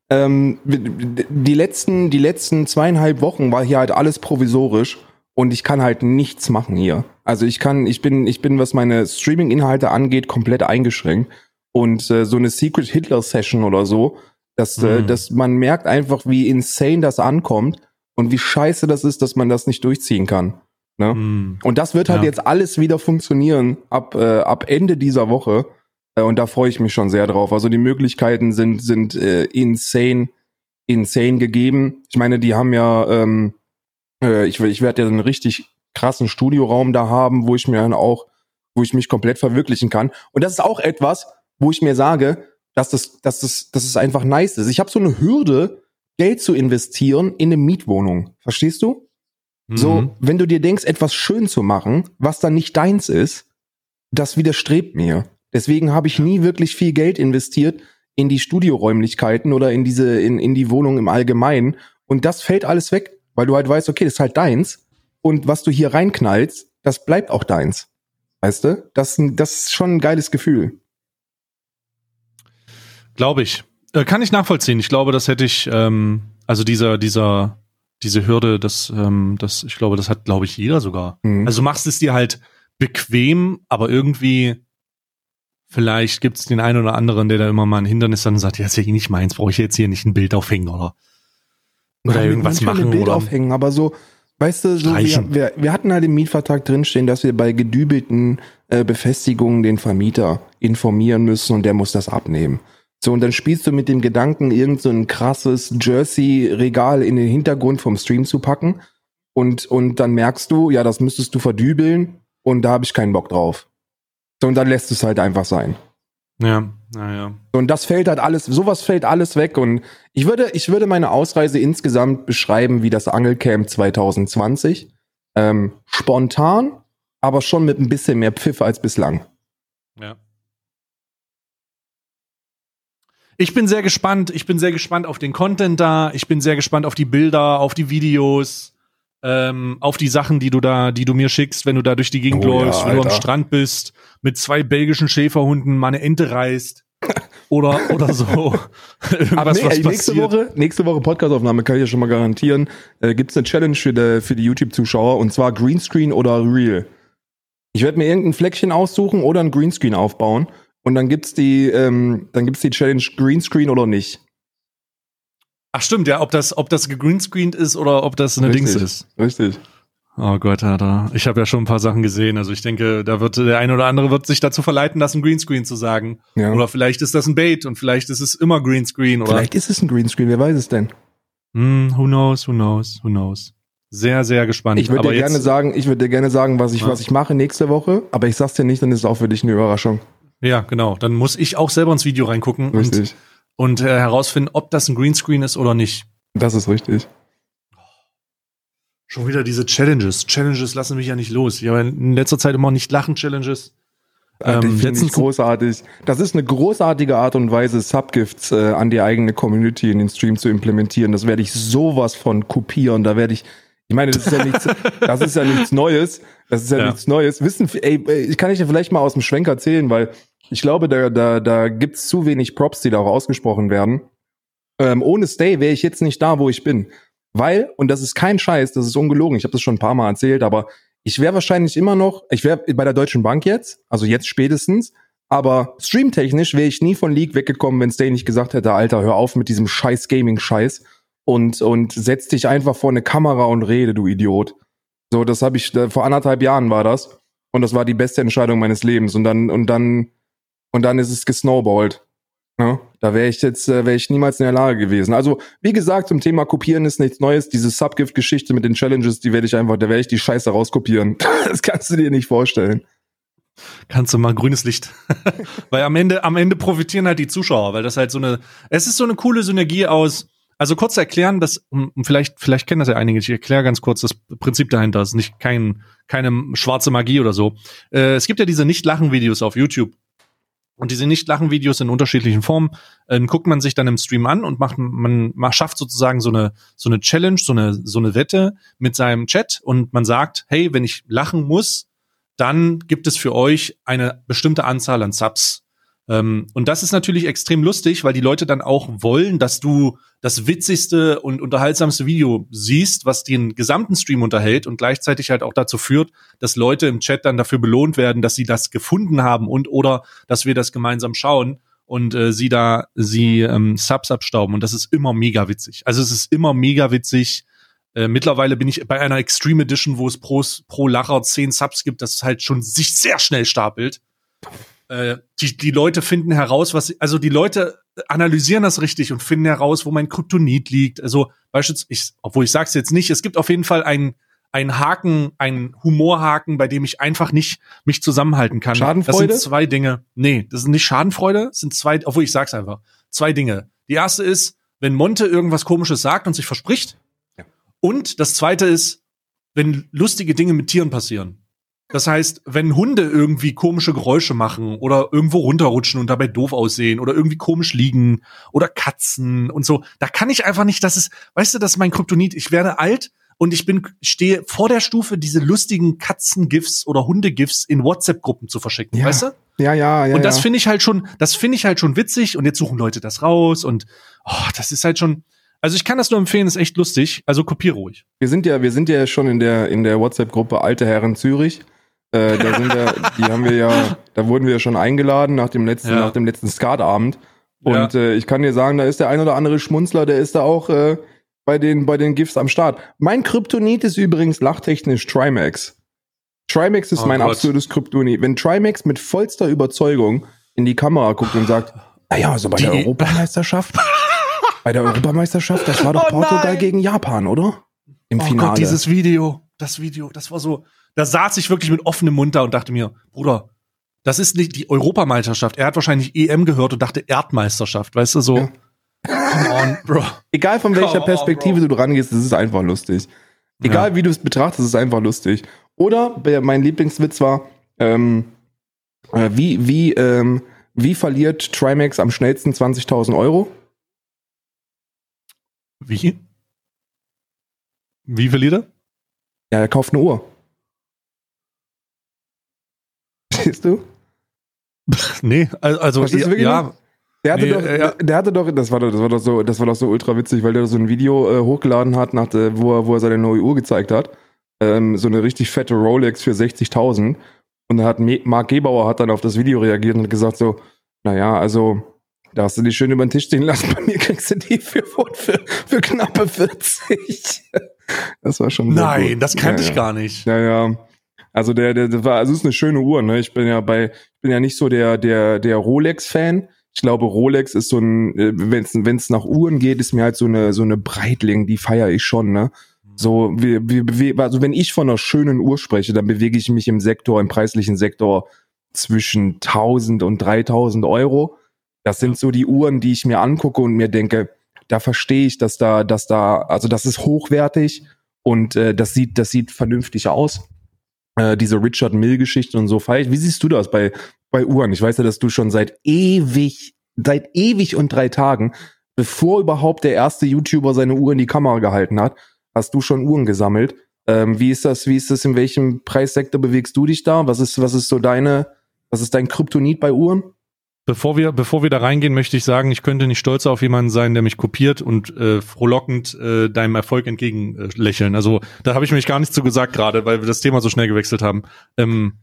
ähm, die letzten, die letzten zweieinhalb Wochen war hier halt alles provisorisch und ich kann halt nichts machen hier. Also ich kann, ich bin, ich bin, was meine Streaming-Inhalte angeht, komplett eingeschränkt. Und äh, so eine Secret Hitler Session oder so, dass, äh, Mhm. dass man merkt einfach, wie insane das ankommt und wie scheiße das ist, dass man das nicht durchziehen kann. Ne? Hm. Und das wird halt Ja. jetzt alles wieder funktionieren ab, äh, ab Ende dieser Woche. Äh, und da freue ich mich schon sehr drauf. Also die Möglichkeiten sind, sind äh, insane, insane gegeben. Ich meine, die haben ja, ähm, äh, ich, ich werde ja einen richtig krassen Studioraum da haben, wo ich mir dann auch, wo ich mich komplett verwirklichen kann. Und das ist auch etwas, wo ich mir sage, dass das, dass das, dass es einfach nice ist. Ich habe so eine Hürde, Geld zu investieren in eine Mietwohnung. Verstehst du? So, Mhm. wenn du dir denkst, etwas schön zu machen, was dann nicht deins ist, das widerstrebt mir. Deswegen habe ich nie wirklich viel Geld investiert in die Studioräumlichkeiten oder in diese, in, in die Wohnung im Allgemeinen. Und das fällt alles weg, weil du halt weißt, okay, das ist halt deins. Und was du hier reinknallst, das bleibt auch deins. Weißt du? Das, das ist schon ein geiles Gefühl. Glaube ich. Äh, kann ich nachvollziehen. Ich glaube, das hätte ich, ähm, also dieser, dieser, diese Hürde, das, ähm, das, ich glaube, das hat, glaube ich, jeder sogar. Mhm. Also machst es dir halt bequem, aber irgendwie, vielleicht gibt es den einen oder anderen, der da immer mal ein Hindernis dann sagt, ja, ist ja eh nicht meins, brauche ich jetzt hier nicht ein Bild aufhängen oder, oder Ja, irgendwas machen Ein Bild oder. aufhängen, aber so, weißt du, so wir, wir, wir hatten halt im Mietvertrag drinstehen, dass wir bei gedübelten äh, Befestigungen den Vermieter informieren müssen und der muss das abnehmen. So, und dann spielst du mit dem Gedanken, irgend so ein krasses Jersey-Regal in den Hintergrund vom Stream zu packen. Und, und dann merkst du, ja, das müsstest du verdübeln und da habe ich keinen Bock drauf. So, und dann lässt es halt einfach sein. Ja, naja. Und das fällt halt alles, sowas fällt alles weg. Und ich würde, ich würde meine Ausreise insgesamt beschreiben wie das Angelcamp 2020. Ähm, spontan, aber schon mit ein bisschen mehr Pfiff als bislang. Ja. Ich bin sehr gespannt. Ich bin sehr gespannt auf den Content da. Ich bin sehr gespannt auf die Bilder, auf die Videos, ähm, auf die Sachen, die du da, die du mir schickst, wenn du da durch die Gegend Oh ja, läufst, wenn du am. Strand bist, mit zwei belgischen Schäferhunden mal eine Ente reißt. Oder, oder so. Aber nee, ey, nächste. Woche, nächste Woche Podcastaufnahme kann ich ja schon mal garantieren. Äh, Gibt es eine Challenge für die, für die YouTube-Zuschauer und zwar Greenscreen oder Real. Ich werde mir irgendein Fleckchen aussuchen oder ein Greenscreen aufbauen und dann gibt's die, ähm, dann gibt's die Challenge Greenscreen oder nicht. Ach stimmt, ja, ob das, ob das gegreenscreened ist oder ob das eine Richtig. Dings ist. Richtig. Oh Gott, Alter. Ich habe ja schon ein paar Sachen gesehen. Also ich denke, da wird der eine oder andere wird sich dazu verleiten, das ein Greenscreen zu sagen. Ja. Oder vielleicht ist das ein Bait und vielleicht ist es immer Greenscreen oder Vielleicht ist es ein Greenscreen, wer weiß es denn? hm, who knows, who knows, who knows. Sehr, sehr gespannt. Ich würde dir gerne jetzt- sagen, ich würde dir gerne sagen, was ich, Ja. was ich mache nächste Woche, aber ich sag's dir nicht, dann ist es auch für dich eine Überraschung. Ja, genau. Dann muss ich auch selber ins Video reingucken Richtig. und äh, herausfinden, ob das ein Greenscreen ist oder nicht. Das ist richtig. Schon wieder diese Challenges. Challenges lassen mich ja nicht los. Ich habe in letzter Zeit immer nicht lachen Challenges. Ähm, ich finde ich großartig. Das ist eine großartige Art und Weise, Subgifts äh, an die eigene Community in den Stream zu implementieren. Das werde ich sowas von kopieren. Da werde ich, ich meine, das ist ja nichts, das ist ja nichts Neues. Das ist ja, ja. nichts Neues. Wissen, ey, ich kann ich dir vielleicht mal aus dem Schwenk erzählen, weil ich glaube, da, da, da gibt's zu wenig Props, die da auch ausgesprochen werden. Ähm, ohne Stay wäre ich jetzt nicht da, wo ich bin. Weil, und das ist kein Scheiß, das ist ungelogen, ich habe das schon ein paar Mal erzählt, aber ich wäre wahrscheinlich immer noch, ich wäre bei der Deutschen Bank jetzt, also jetzt spätestens, aber streamtechnisch wäre ich nie von League weggekommen, wenn Stay nicht gesagt hätte, Alter, hör auf mit diesem scheiß Gaming-Scheiß und, und setz dich einfach vor eine Kamera und rede, du Idiot. So, das habe ich, vor anderthalb Jahren war das. Und das war die beste Entscheidung meines Lebens. Und dann, und dann, und dann ist es gesnowballt. Ja, da wäre ich jetzt, äh, wäre ich niemals in der Lage gewesen. Also, wie gesagt, zum Thema Kopieren ist nichts Neues. Diese Subgift-Geschichte mit den Challenges, die werde ich einfach, da werde ich die Scheiße rauskopieren. das kannst du dir nicht vorstellen. Kannst du mal grünes Licht. weil am Ende, am Ende profitieren halt die Zuschauer, weil das halt so eine, es ist so eine coole Synergie aus, also kurz erklären, dass, um, vielleicht, vielleicht kennen das ja einige, ich erkläre ganz kurz das Prinzip dahinter, das ist nicht kein, keine schwarze Magie oder so. Äh, es gibt ja diese Nicht-Lachen-Videos auf YouTube und diese Nicht-Lachen-Videos in unterschiedlichen Formen äh, guckt man sich dann im Stream an und macht, man, man schafft sozusagen so eine, so eine Challenge, so eine, so eine Wette mit seinem Chat und man sagt, hey, wenn ich lachen muss, dann gibt es für euch eine bestimmte Anzahl an Subs. Ähm, und das ist natürlich extrem lustig, weil die Leute dann auch wollen, dass du das witzigste und unterhaltsamste Video siehst, was den gesamten Stream unterhält und gleichzeitig halt auch dazu führt, dass Leute im Chat dann dafür belohnt werden, dass sie das gefunden haben und oder dass wir das gemeinsam schauen und äh, sie da sie ähm, Subs abstauben und das ist immer mega witzig. Also es ist immer mega witzig. Äh, mittlerweile bin ich bei einer Extreme Edition, wo es pro, pro Lacher zehn Subs gibt, das halt schon sich sehr schnell stapelt. Äh, die, die Leute finden heraus, was, also die Leute analysieren das richtig und finden heraus, wo mein Kryptonit liegt. Also beispielsweise, ich, obwohl ich sag's jetzt nicht, es gibt auf jeden Fall einen einen Haken, einen Humorhaken, bei dem ich einfach nicht mich zusammenhalten kann. Schadenfreude? Das sind zwei Dinge. Nee, das sind nicht Schadenfreude, das sind zwei, obwohl ich sag's einfach. Zwei Dinge. Die erste ist, wenn Monte irgendwas komisches sagt und sich verspricht. Ja. Und das zweite ist, wenn lustige Dinge mit Tieren passieren. Das heißt, wenn Hunde irgendwie komische Geräusche machen oder irgendwo runterrutschen und dabei doof aussehen oder irgendwie komisch liegen oder Katzen und so, da kann ich einfach nicht, das ist, weißt du, das ist mein Kryptonit. Ich werde alt und ich bin, stehe vor der Stufe, diese lustigen Katzen-GIFs oder Hunde-GIFs in WhatsApp-Gruppen zu verschicken, ja. weißt du? Ja, ja, ja. Und das ja. finde ich halt schon, das finde ich halt schon witzig und jetzt suchen Leute das raus und oh, das ist halt schon, also ich kann das nur empfehlen, ist echt lustig. Also kopier ruhig. Wir sind ja, wir sind ja schon in der in der WhatsApp-Gruppe Alte Herren Zürich. Äh, da sind wir, die haben wir ja, da wurden wir ja schon eingeladen nach dem letzten, ja. nach dem letzten Skatabend. Und ja. äh, ich kann dir sagen, da ist der ein oder andere Schmunzler, der ist da auch äh, bei den bei den GIFs am Start. Mein Kryptonit ist übrigens lachtechnisch Trimax. Trimax ist oh mein Gott. absolutes Kryptonit. Wenn Trimax mit vollster Überzeugung in die Kamera guckt und sagt, naja, also bei die der Europameisterschaft, bei der Europameisterschaft, das war doch oh Portugal gegen Japan, oder? Im oh Finale. Gott, dieses Video, das Video, das war so, da saß ich wirklich mit offenem Mund da und dachte mir, Bruder, das ist nicht die Europameisterschaft. Er hat wahrscheinlich EM gehört und dachte Erdmeisterschaft, weißt du, so. Ja. Come on, Bro. Egal von welcher Come Perspektive on, du rangehst, es ist einfach lustig. Egal ja. wie du es betrachtest, es ist einfach lustig. Oder mein Lieblingswitz war, ähm, äh, wie, wie, ähm, wie verliert Trimax am schnellsten 20.000 Euro? Wie? Wie verliert er? Ja, er kauft eine Uhr. Verstehst du? nee, also ja. Der hatte, nee, doch, ja. der hatte doch, das war doch, das war doch so, das war doch so ultra witzig, weil der so ein Video äh, hochgeladen hat, nach der, wo er, wo er seine neue Uhr gezeigt hat. Ähm, so eine richtig fette Rolex für 60.000. Und da hat Mark Gebauer hat dann auf das Video reagiert und gesagt so, naja, also, da hast du die schön über den Tisch stehen lassen, bei mir kriegst du die für, für, für knappe 40. das war schon Nein, das kannte ja, ich gar nicht. Ja, ja. Also der, der, das war, also es ist eine schöne Uhr, ne? Ich bin ja bei, ich bin ja nicht so der, der, der Rolex-Fan. Ich glaube, Rolex ist so ein, wenn es wenn es nach Uhren geht, ist mir halt so eine so eine Breitling, die feiere ich schon, ne? So, wir, wir, also wenn ich von einer schönen Uhr spreche, dann bewege ich mich im Sektor, im preislichen Sektor zwischen 1000 und 3000 Euro. Das sind so die Uhren, die ich mir angucke und mir denke, da verstehe ich, dass da, dass da, also das ist hochwertig Und äh, das sieht, das sieht vernünftig aus. Äh, diese Richard Mill-Geschichte und so feiert. Wie siehst du das bei, bei Uhren? Ich weiß ja, dass du schon seit ewig, seit ewig und drei Tagen, bevor überhaupt der erste YouTuber seine Uhr in die Kamera gehalten hat, hast du schon Uhren gesammelt. Ähm, wie ist das, wie ist das, in welchem Preissektor bewegst du dich da? Was ist, was ist so deine, was ist dein Kryptonit bei Uhren? Bevor wir, bevor wir da reingehen, möchte ich sagen, ich könnte nicht stolzer auf jemanden sein, der mich kopiert und äh, frohlockend äh, deinem Erfolg entgegen äh. Also da habe ich mich gar nicht zu gesagt gerade, weil wir das Thema so schnell gewechselt haben. Ähm,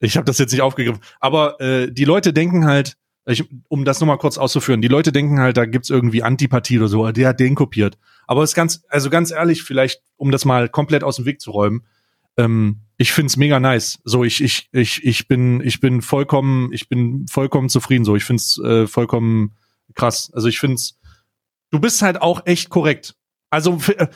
ich habe das jetzt nicht aufgegriffen. Aber äh, die Leute denken halt, ich, um das nochmal kurz auszuführen, die Leute denken halt, da gibt's irgendwie Antipathie oder so, der hat den kopiert. Aber es ist ganz, also ganz ehrlich, vielleicht, um das mal komplett aus dem Weg zu räumen, ähm, ich find's mega nice. So, ich, ich, ich, ich bin, ich bin vollkommen, ich bin vollkommen zufrieden. So, ich find's äh, vollkommen krass. Also ich find's, du bist halt auch echt korrekt. Also, äh,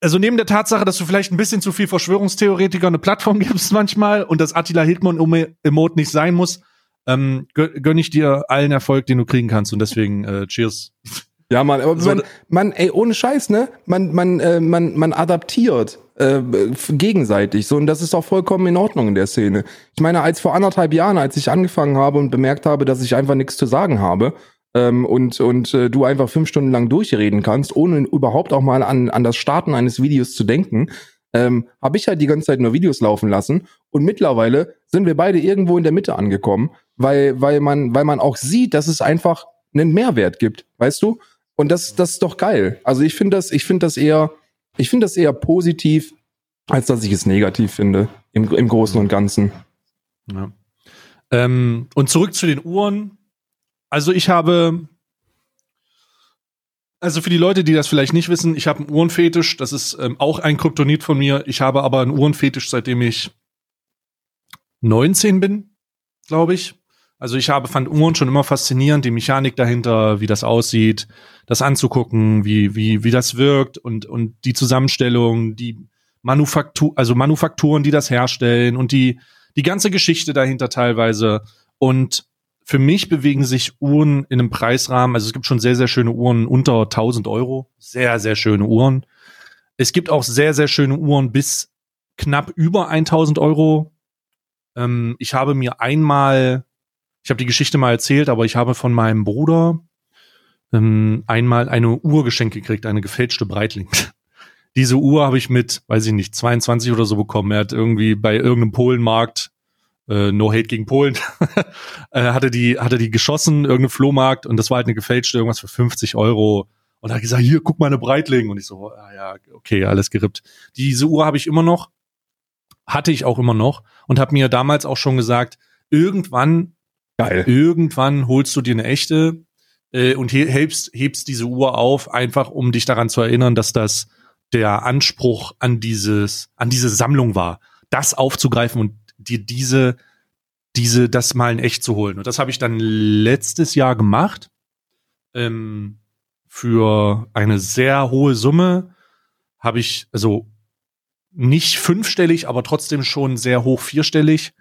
also neben der Tatsache, dass du vielleicht ein bisschen zu viel Verschwörungstheoretiker eine Plattform gibst manchmal und dass Attila Hildmann um Emote nicht sein muss, ähm, gönn ich dir allen Erfolg, den du kriegen kannst und deswegen äh, Cheers. Ja, man, aber so, man, man, ey, ohne Scheiß, ne? Man, man, äh, man, man adaptiert äh, gegenseitig. So, und das ist auch vollkommen in Ordnung in der Szene. Ich meine, als vor anderthalb Jahren, als ich angefangen habe und bemerkt habe, dass ich einfach nichts zu sagen habe, ähm, und, und äh, du einfach fünf Stunden lang durchreden kannst, ohne überhaupt auch mal an, an das Starten eines Videos zu denken, ähm, habe ich halt die ganze Zeit nur Videos laufen lassen. Und mittlerweile sind wir beide irgendwo in der Mitte angekommen, weil, weil, man, weil man auch sieht, dass es einfach einen Mehrwert gibt, weißt du? Und das, das ist doch geil. Also ich finde das, ich finde das eher, ich finde das eher positiv, als dass ich es negativ finde, im, im Großen und Ganzen. Ja. Ähm, und zurück zu den Uhren. Also ich habe, also für die Leute, die das vielleicht nicht wissen, ich habe einen Uhrenfetisch. Das ist ähm, auch ein Kryptonit von mir. Ich habe aber einen Uhrenfetisch, seitdem ich 19 bin, glaube ich. Also ich habe fand Uhren schon immer faszinierend, die Mechanik dahinter, wie das aussieht, das anzugucken, wie wie wie das wirkt und und die Zusammenstellung, die Manufaktur, also Manufakturen, die das herstellen und die die ganze Geschichte dahinter teilweise und für mich bewegen sich Uhren in einem Preisrahmen, also es gibt schon sehr, sehr schöne Uhren unter 1000 Euro, sehr, sehr schöne Uhren. Es gibt auch sehr, sehr schöne Uhren bis knapp über 1000 Euro. Ähm, ich habe mir einmal ich habe die Geschichte mal erzählt, aber ich habe von meinem Bruder ähm, einmal eine Uhr geschenkt gekriegt, eine gefälschte Breitling. Diese Uhr habe ich mit, weiß ich nicht, 22 oder so bekommen. Er hat irgendwie bei irgendeinem Polenmarkt, äh, no hate gegen Polen, äh, hatte die, hatte die geschossen, irgendein Flohmarkt und das war halt eine gefälschte, irgendwas für 50 Euro. Und er hat gesagt, hier, guck mal eine Breitling. Und ich so, ah, ja, okay, alles gerippt. Diese Uhr habe ich immer noch, hatte ich auch immer noch und habe mir damals auch schon gesagt, irgendwann Geil. Irgendwann holst du dir eine echte äh, und he hebst, hebst diese Uhr auf, einfach um dich daran zu erinnern, dass das der Anspruch an dieses, an diese Sammlung war, das aufzugreifen und dir diese, diese, das mal in echt zu holen. Und das habe ich dann letztes Jahr gemacht. Ähm, für eine sehr hohe Summe habe ich, also nicht fünfstellig, aber trotzdem schon sehr hoch vierstellig,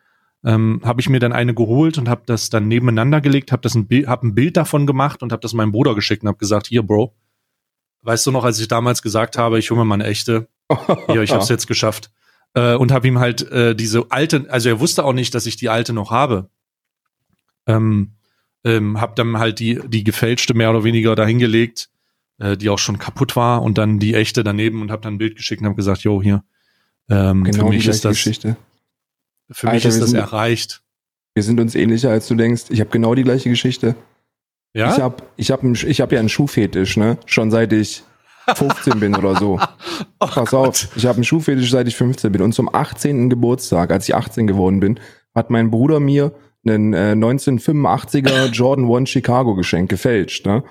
ähm, habe ich mir dann eine geholt und habe das dann nebeneinander gelegt, habe das ein Bild, hab ein Bild davon gemacht und habe das meinem Bruder geschickt und habe gesagt, hier Bro, weißt du noch, als ich damals gesagt habe, ich hole mir mal eine echte, ja, ich habe es jetzt geschafft äh, und habe ihm halt äh, diese alte, also er wusste auch nicht, dass ich die alte noch habe. Ähm, ähm, habe dann halt die die gefälschte mehr oder weniger dahingelegt, äh, die auch schon kaputt war und dann die echte daneben und habe dann ein Bild geschickt und habe gesagt, jo hier. Ähm, genau für mich ist das Geschichte. Für Alter, mich ist das sind, erreicht. Wir sind uns ähnlicher, als du denkst. Ich habe genau die gleiche Geschichte. Ja? Ich habe ich hab, ich hab ja einen Schuhfetisch, ne? Schon seit ich 15 bin oder so. oh Pass Gott. auf, ich habe einen Schuhfetisch, seit ich 15 bin. Und zum 18. Geburtstag, als ich 18 geworden bin, hat mein Bruder mir einen äh, 1985er Jordan One Chicago geschenkt, gefälscht, ne?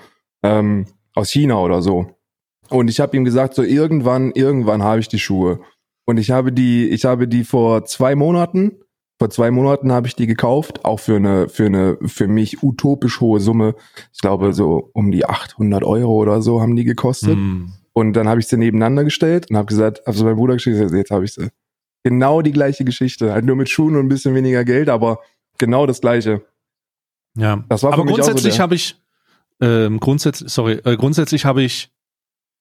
Ähm, aus China oder so. Und ich habe ihm gesagt, so irgendwann, irgendwann habe ich die Schuhe. Und ich habe die, ich habe die vor zwei Monaten, vor zwei Monaten habe ich die gekauft, auch für eine, für eine, für mich utopisch hohe Summe. Ich glaube, so um die 800 Euro oder so haben die gekostet. Mm. Und dann habe ich sie nebeneinander gestellt und habe gesagt, also mein Bruder geschickt, jetzt habe ich sie. Genau die gleiche Geschichte. Halt nur mit Schuhen und ein bisschen weniger Geld, aber genau das gleiche. Ja. Das war aber grundsätzlich so habe ich, ähm, grundsätzlich, sorry, äh, grundsätzlich habe ich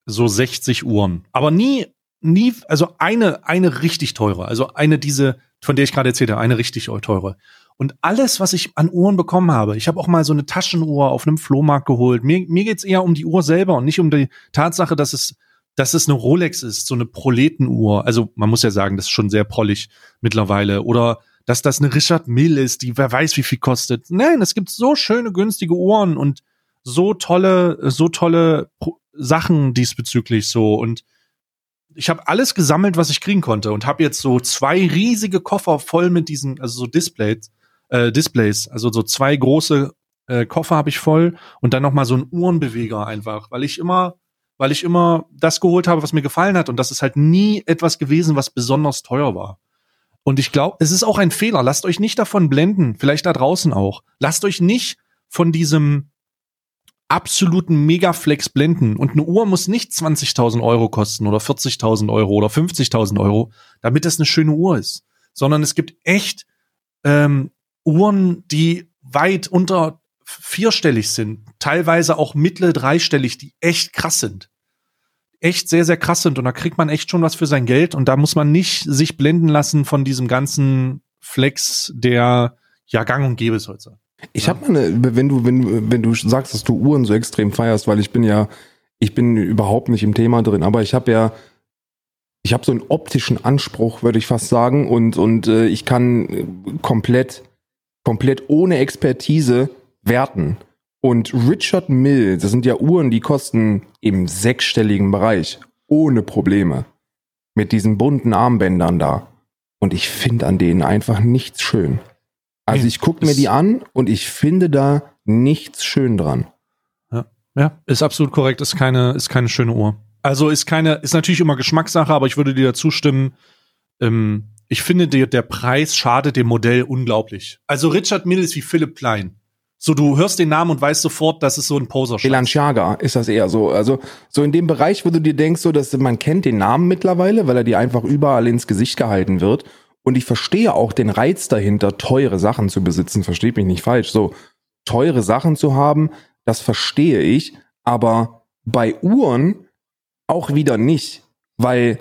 so 60 Uhren. Aber nie nie, also eine, eine richtig teure, also eine diese, von der ich gerade erzählt habe, eine richtig teure. Und alles, was ich an Uhren bekommen habe, ich habe auch mal so eine Taschenuhr auf einem Flohmarkt geholt. Mir, mir geht's eher um die Uhr selber und nicht um die Tatsache, dass es, dass es eine Rolex ist, so eine Proletenuhr. Also man muss ja sagen, das ist schon sehr prollig mittlerweile. Oder dass das eine Richard Mill ist, die wer weiß wie viel kostet. Nein, es gibt so schöne günstige Uhren und so tolle, so tolle Sachen diesbezüglich so und ich habe alles gesammelt, was ich kriegen konnte und habe jetzt so zwei riesige Koffer voll mit diesen, also so Displays, äh, Displays, also so zwei große äh, Koffer habe ich voll und dann noch mal so ein Uhrenbeweger einfach, weil ich immer, weil ich immer das geholt habe, was mir gefallen hat und das ist halt nie etwas gewesen, was besonders teuer war. Und ich glaube, es ist auch ein Fehler. Lasst euch nicht davon blenden, vielleicht da draußen auch. Lasst euch nicht von diesem absoluten Megaflex blenden. Und eine Uhr muss nicht 20.000 Euro kosten oder 40.000 Euro oder 50.000 Euro, damit das eine schöne Uhr ist. Sondern es gibt echt ähm, Uhren, die weit unter vierstellig sind, teilweise auch mittel dreistellig, die echt krass sind. Echt sehr, sehr krass sind. Und da kriegt man echt schon was für sein Geld. Und da muss man nicht sich blenden lassen von diesem ganzen Flex, der ja gang und gäbe ist heute. Ich habe mal eine, wenn du, wenn, wenn du sagst, dass du Uhren so extrem feierst, weil ich bin ja, ich bin überhaupt nicht im Thema drin, aber ich habe ja, ich habe so einen optischen Anspruch, würde ich fast sagen, und, und äh, ich kann komplett, komplett ohne Expertise werten. Und Richard Mill, das sind ja Uhren, die kosten im sechsstelligen Bereich, ohne Probleme. Mit diesen bunten Armbändern da. Und ich finde an denen einfach nichts schön. Also ich gucke mir die an und ich finde da nichts schön dran. Ja, ja, ist absolut korrekt. Ist keine, ist keine schöne Uhr. Also ist keine, ist natürlich immer Geschmackssache, aber ich würde dir dazu stimmen. Ähm, ich finde, der, der Preis schadet dem Modell unglaublich. Also Richard Mill ist wie Philipp Klein. So, du hörst den Namen und weißt sofort, das ist so ein poser Balenciaga ist das eher so. Also, so in dem Bereich, wo du dir denkst, so, dass man kennt den Namen mittlerweile, weil er dir einfach überall ins Gesicht gehalten wird. Und ich verstehe auch den Reiz dahinter, teure Sachen zu besitzen. Versteht mich nicht falsch. So, teure Sachen zu haben, das verstehe ich. Aber bei Uhren auch wieder nicht. Weil,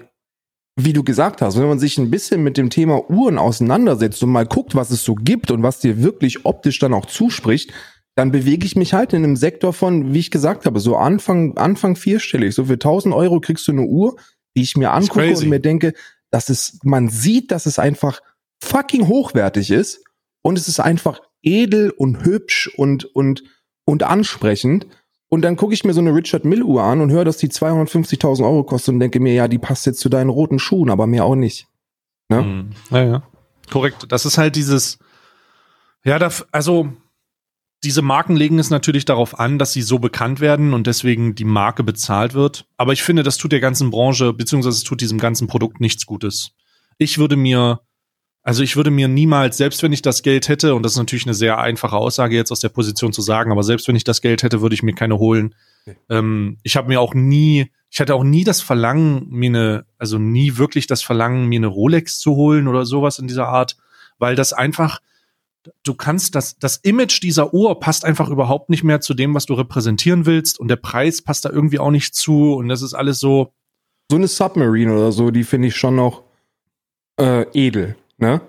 wie du gesagt hast, wenn man sich ein bisschen mit dem Thema Uhren auseinandersetzt und mal guckt, was es so gibt und was dir wirklich optisch dann auch zuspricht, dann bewege ich mich halt in einem Sektor von, wie ich gesagt habe, so Anfang, Anfang vierstellig. So für 1000 Euro kriegst du eine Uhr, die ich mir angucke und mir denke, dass es, man sieht, dass es einfach fucking hochwertig ist und es ist einfach edel und hübsch und, und, und ansprechend. Und dann gucke ich mir so eine Richard Mill Uhr an und höre, dass die 250.000 Euro kostet und denke mir, ja, die passt jetzt zu deinen roten Schuhen, aber mir auch nicht. Ne? Mhm. Ja, ja. Korrekt. Das ist halt dieses, ja, da, also diese Marken legen es natürlich darauf an, dass sie so bekannt werden und deswegen die Marke bezahlt wird. Aber ich finde, das tut der ganzen Branche, beziehungsweise es tut diesem ganzen Produkt nichts Gutes. Ich würde mir, also ich würde mir niemals, selbst wenn ich das Geld hätte, und das ist natürlich eine sehr einfache Aussage jetzt aus der Position zu sagen, aber selbst wenn ich das Geld hätte, würde ich mir keine holen. Okay. Ähm, ich habe mir auch nie, ich hatte auch nie das Verlangen, mir eine, also nie wirklich das Verlangen, mir eine Rolex zu holen oder sowas in dieser Art, weil das einfach, du kannst das, das Image dieser Uhr passt einfach überhaupt nicht mehr zu dem, was du repräsentieren willst und der Preis passt da irgendwie auch nicht zu und das ist alles so. So eine Submarine oder so, die finde ich schon noch äh, edel, ne?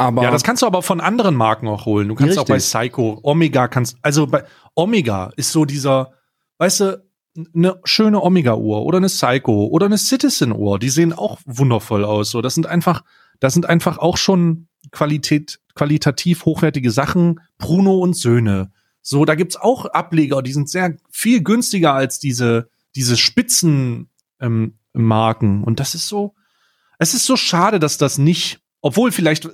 Aber ja, das kannst du aber von anderen Marken auch holen. Du kannst richtig. auch bei Psycho, Omega kannst, also bei Omega ist so dieser, weißt du, eine schöne Omega-Uhr oder eine Psycho oder eine Citizen-Uhr, die sehen auch wundervoll aus. So, das sind einfach, das sind einfach auch schon Qualität, qualitativ hochwertige Sachen. Bruno und Söhne. So, da gibt's auch Ableger, die sind sehr viel günstiger als diese, diese Spitzenmarken. Ähm, und das ist so, es ist so schade, dass das nicht, obwohl vielleicht,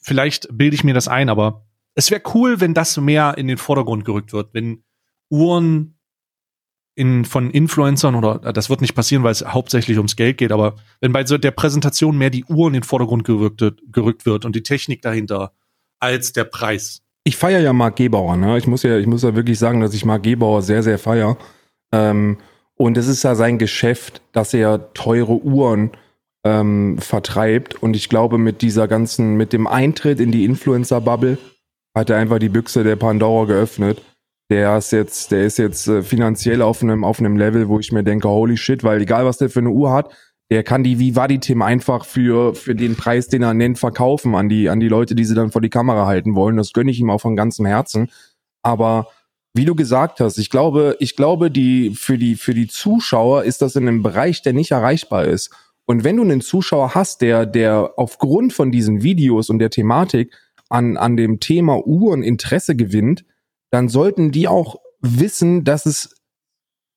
vielleicht bilde ich mir das ein, aber es wäre cool, wenn das mehr in den Vordergrund gerückt wird, wenn Uhren in, von Influencern oder das wird nicht passieren, weil es hauptsächlich ums Geld geht, aber wenn bei so der Präsentation mehr die Uhr in den Vordergrund gerückt, gerückt wird und die Technik dahinter als der Preis. Ich feiere ja Marc Gebauer, ne? Ich muss ja, ich muss ja wirklich sagen, dass ich Marc Gebauer sehr, sehr feier. Ähm, und es ist ja sein Geschäft, dass er teure Uhren ähm, vertreibt. Und ich glaube, mit dieser ganzen, mit dem Eintritt in die Influencer-Bubble hat er einfach die Büchse der Pandora geöffnet der ist jetzt, der ist jetzt äh, finanziell auf einem, auf einem Level, wo ich mir denke, holy shit, weil egal was der für eine Uhr hat, der kann die Vivaldi-Tim einfach für, für den Preis, den er nennt, verkaufen an die, an die Leute, die sie dann vor die Kamera halten wollen. Das gönne ich ihm auch von ganzem Herzen. Aber wie du gesagt hast, ich glaube, ich glaube, die, für die, für die Zuschauer ist das in einem Bereich, der nicht erreichbar ist. Und wenn du einen Zuschauer hast, der, der aufgrund von diesen Videos und der Thematik an, an dem Thema Uhren Interesse gewinnt, dann sollten die auch wissen, dass es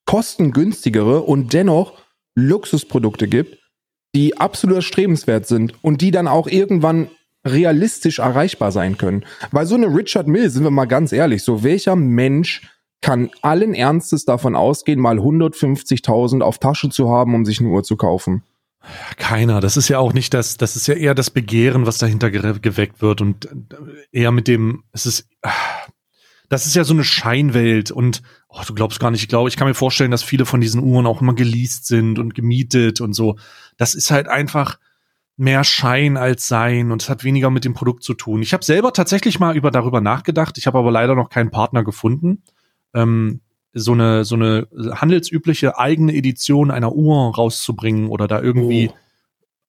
kostengünstigere und dennoch Luxusprodukte gibt, die absolut erstrebenswert sind und die dann auch irgendwann realistisch erreichbar sein können. Weil so eine Richard Mill, sind wir mal ganz ehrlich, so welcher Mensch kann allen Ernstes davon ausgehen, mal 150.000 auf Tasche zu haben, um sich eine Uhr zu kaufen? Keiner. Das ist ja auch nicht das, das ist ja eher das Begehren, was dahinter geweckt wird und äh, eher mit dem, es ist, das ist ja so eine Scheinwelt und oh, du glaubst gar nicht, ich glaube, ich kann mir vorstellen, dass viele von diesen Uhren auch immer geleast sind und gemietet und so. Das ist halt einfach mehr Schein als Sein und es hat weniger mit dem Produkt zu tun. Ich habe selber tatsächlich mal über darüber nachgedacht, ich habe aber leider noch keinen Partner gefunden. Ähm, so eine so eine handelsübliche eigene Edition einer Uhr rauszubringen oder da irgendwie. Oh.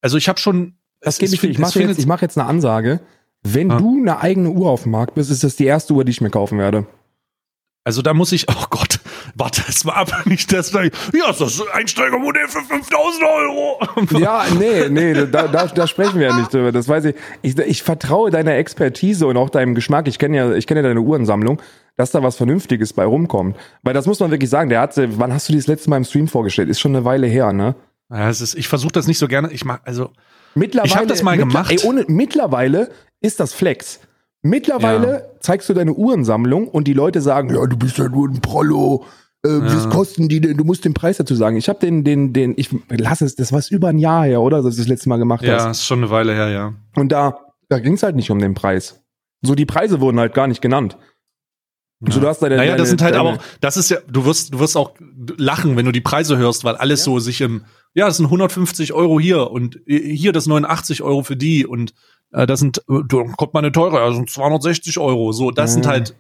Also ich habe schon. Das gebe ich. Ich mache jetzt, ich mach jetzt eine Ansage. Wenn ja. du eine eigene Uhr auf dem Markt bist, ist das die erste Uhr, die ich mir kaufen werde. Also da muss ich, oh Gott, warte es mal ab, nicht das, ja, ist das Einsteigermodell für 5000 Euro. Ja, nee, nee, da, da, da sprechen wir ja nicht drüber, das weiß ich. ich. Ich vertraue deiner Expertise und auch deinem Geschmack, ich kenne ja, ich kenne ja deine Uhrensammlung, dass da was Vernünftiges bei rumkommt. Weil das muss man wirklich sagen, der hat, wann hast du die das letzte Mal im Stream vorgestellt? Ist schon eine Weile her, ne? Ja, es ist, ich versuche das nicht so gerne, ich mach, also, Mittlerweile, ich habe das mal gemacht. Ey, ohne, mittlerweile ist das Flex. Mittlerweile ja. zeigst du deine Uhrensammlung und die Leute sagen, ja, du bist ja nur ein Prollo. Äh, ja. Was kosten die denn? Du musst den Preis dazu sagen. Ich habe den, den, den, ich lass es, das war über ein Jahr her, oder? Dass du das letzte Mal gemacht ja, hast. Ja, ist schon eine Weile her, ja. Und da, da ging es halt nicht um den Preis. So, die Preise wurden halt gar nicht genannt. Ja. So, du hast deine, naja, das sind halt aber auch, das ist ja, du wirst, du wirst auch lachen, wenn du die Preise hörst, weil alles so sich im, ja, das sind 150 Euro hier und hier das 89 Euro für die und äh, das sind, äh, da kommt mal eine teure, also 260 Euro. So, das mhm. sind halt,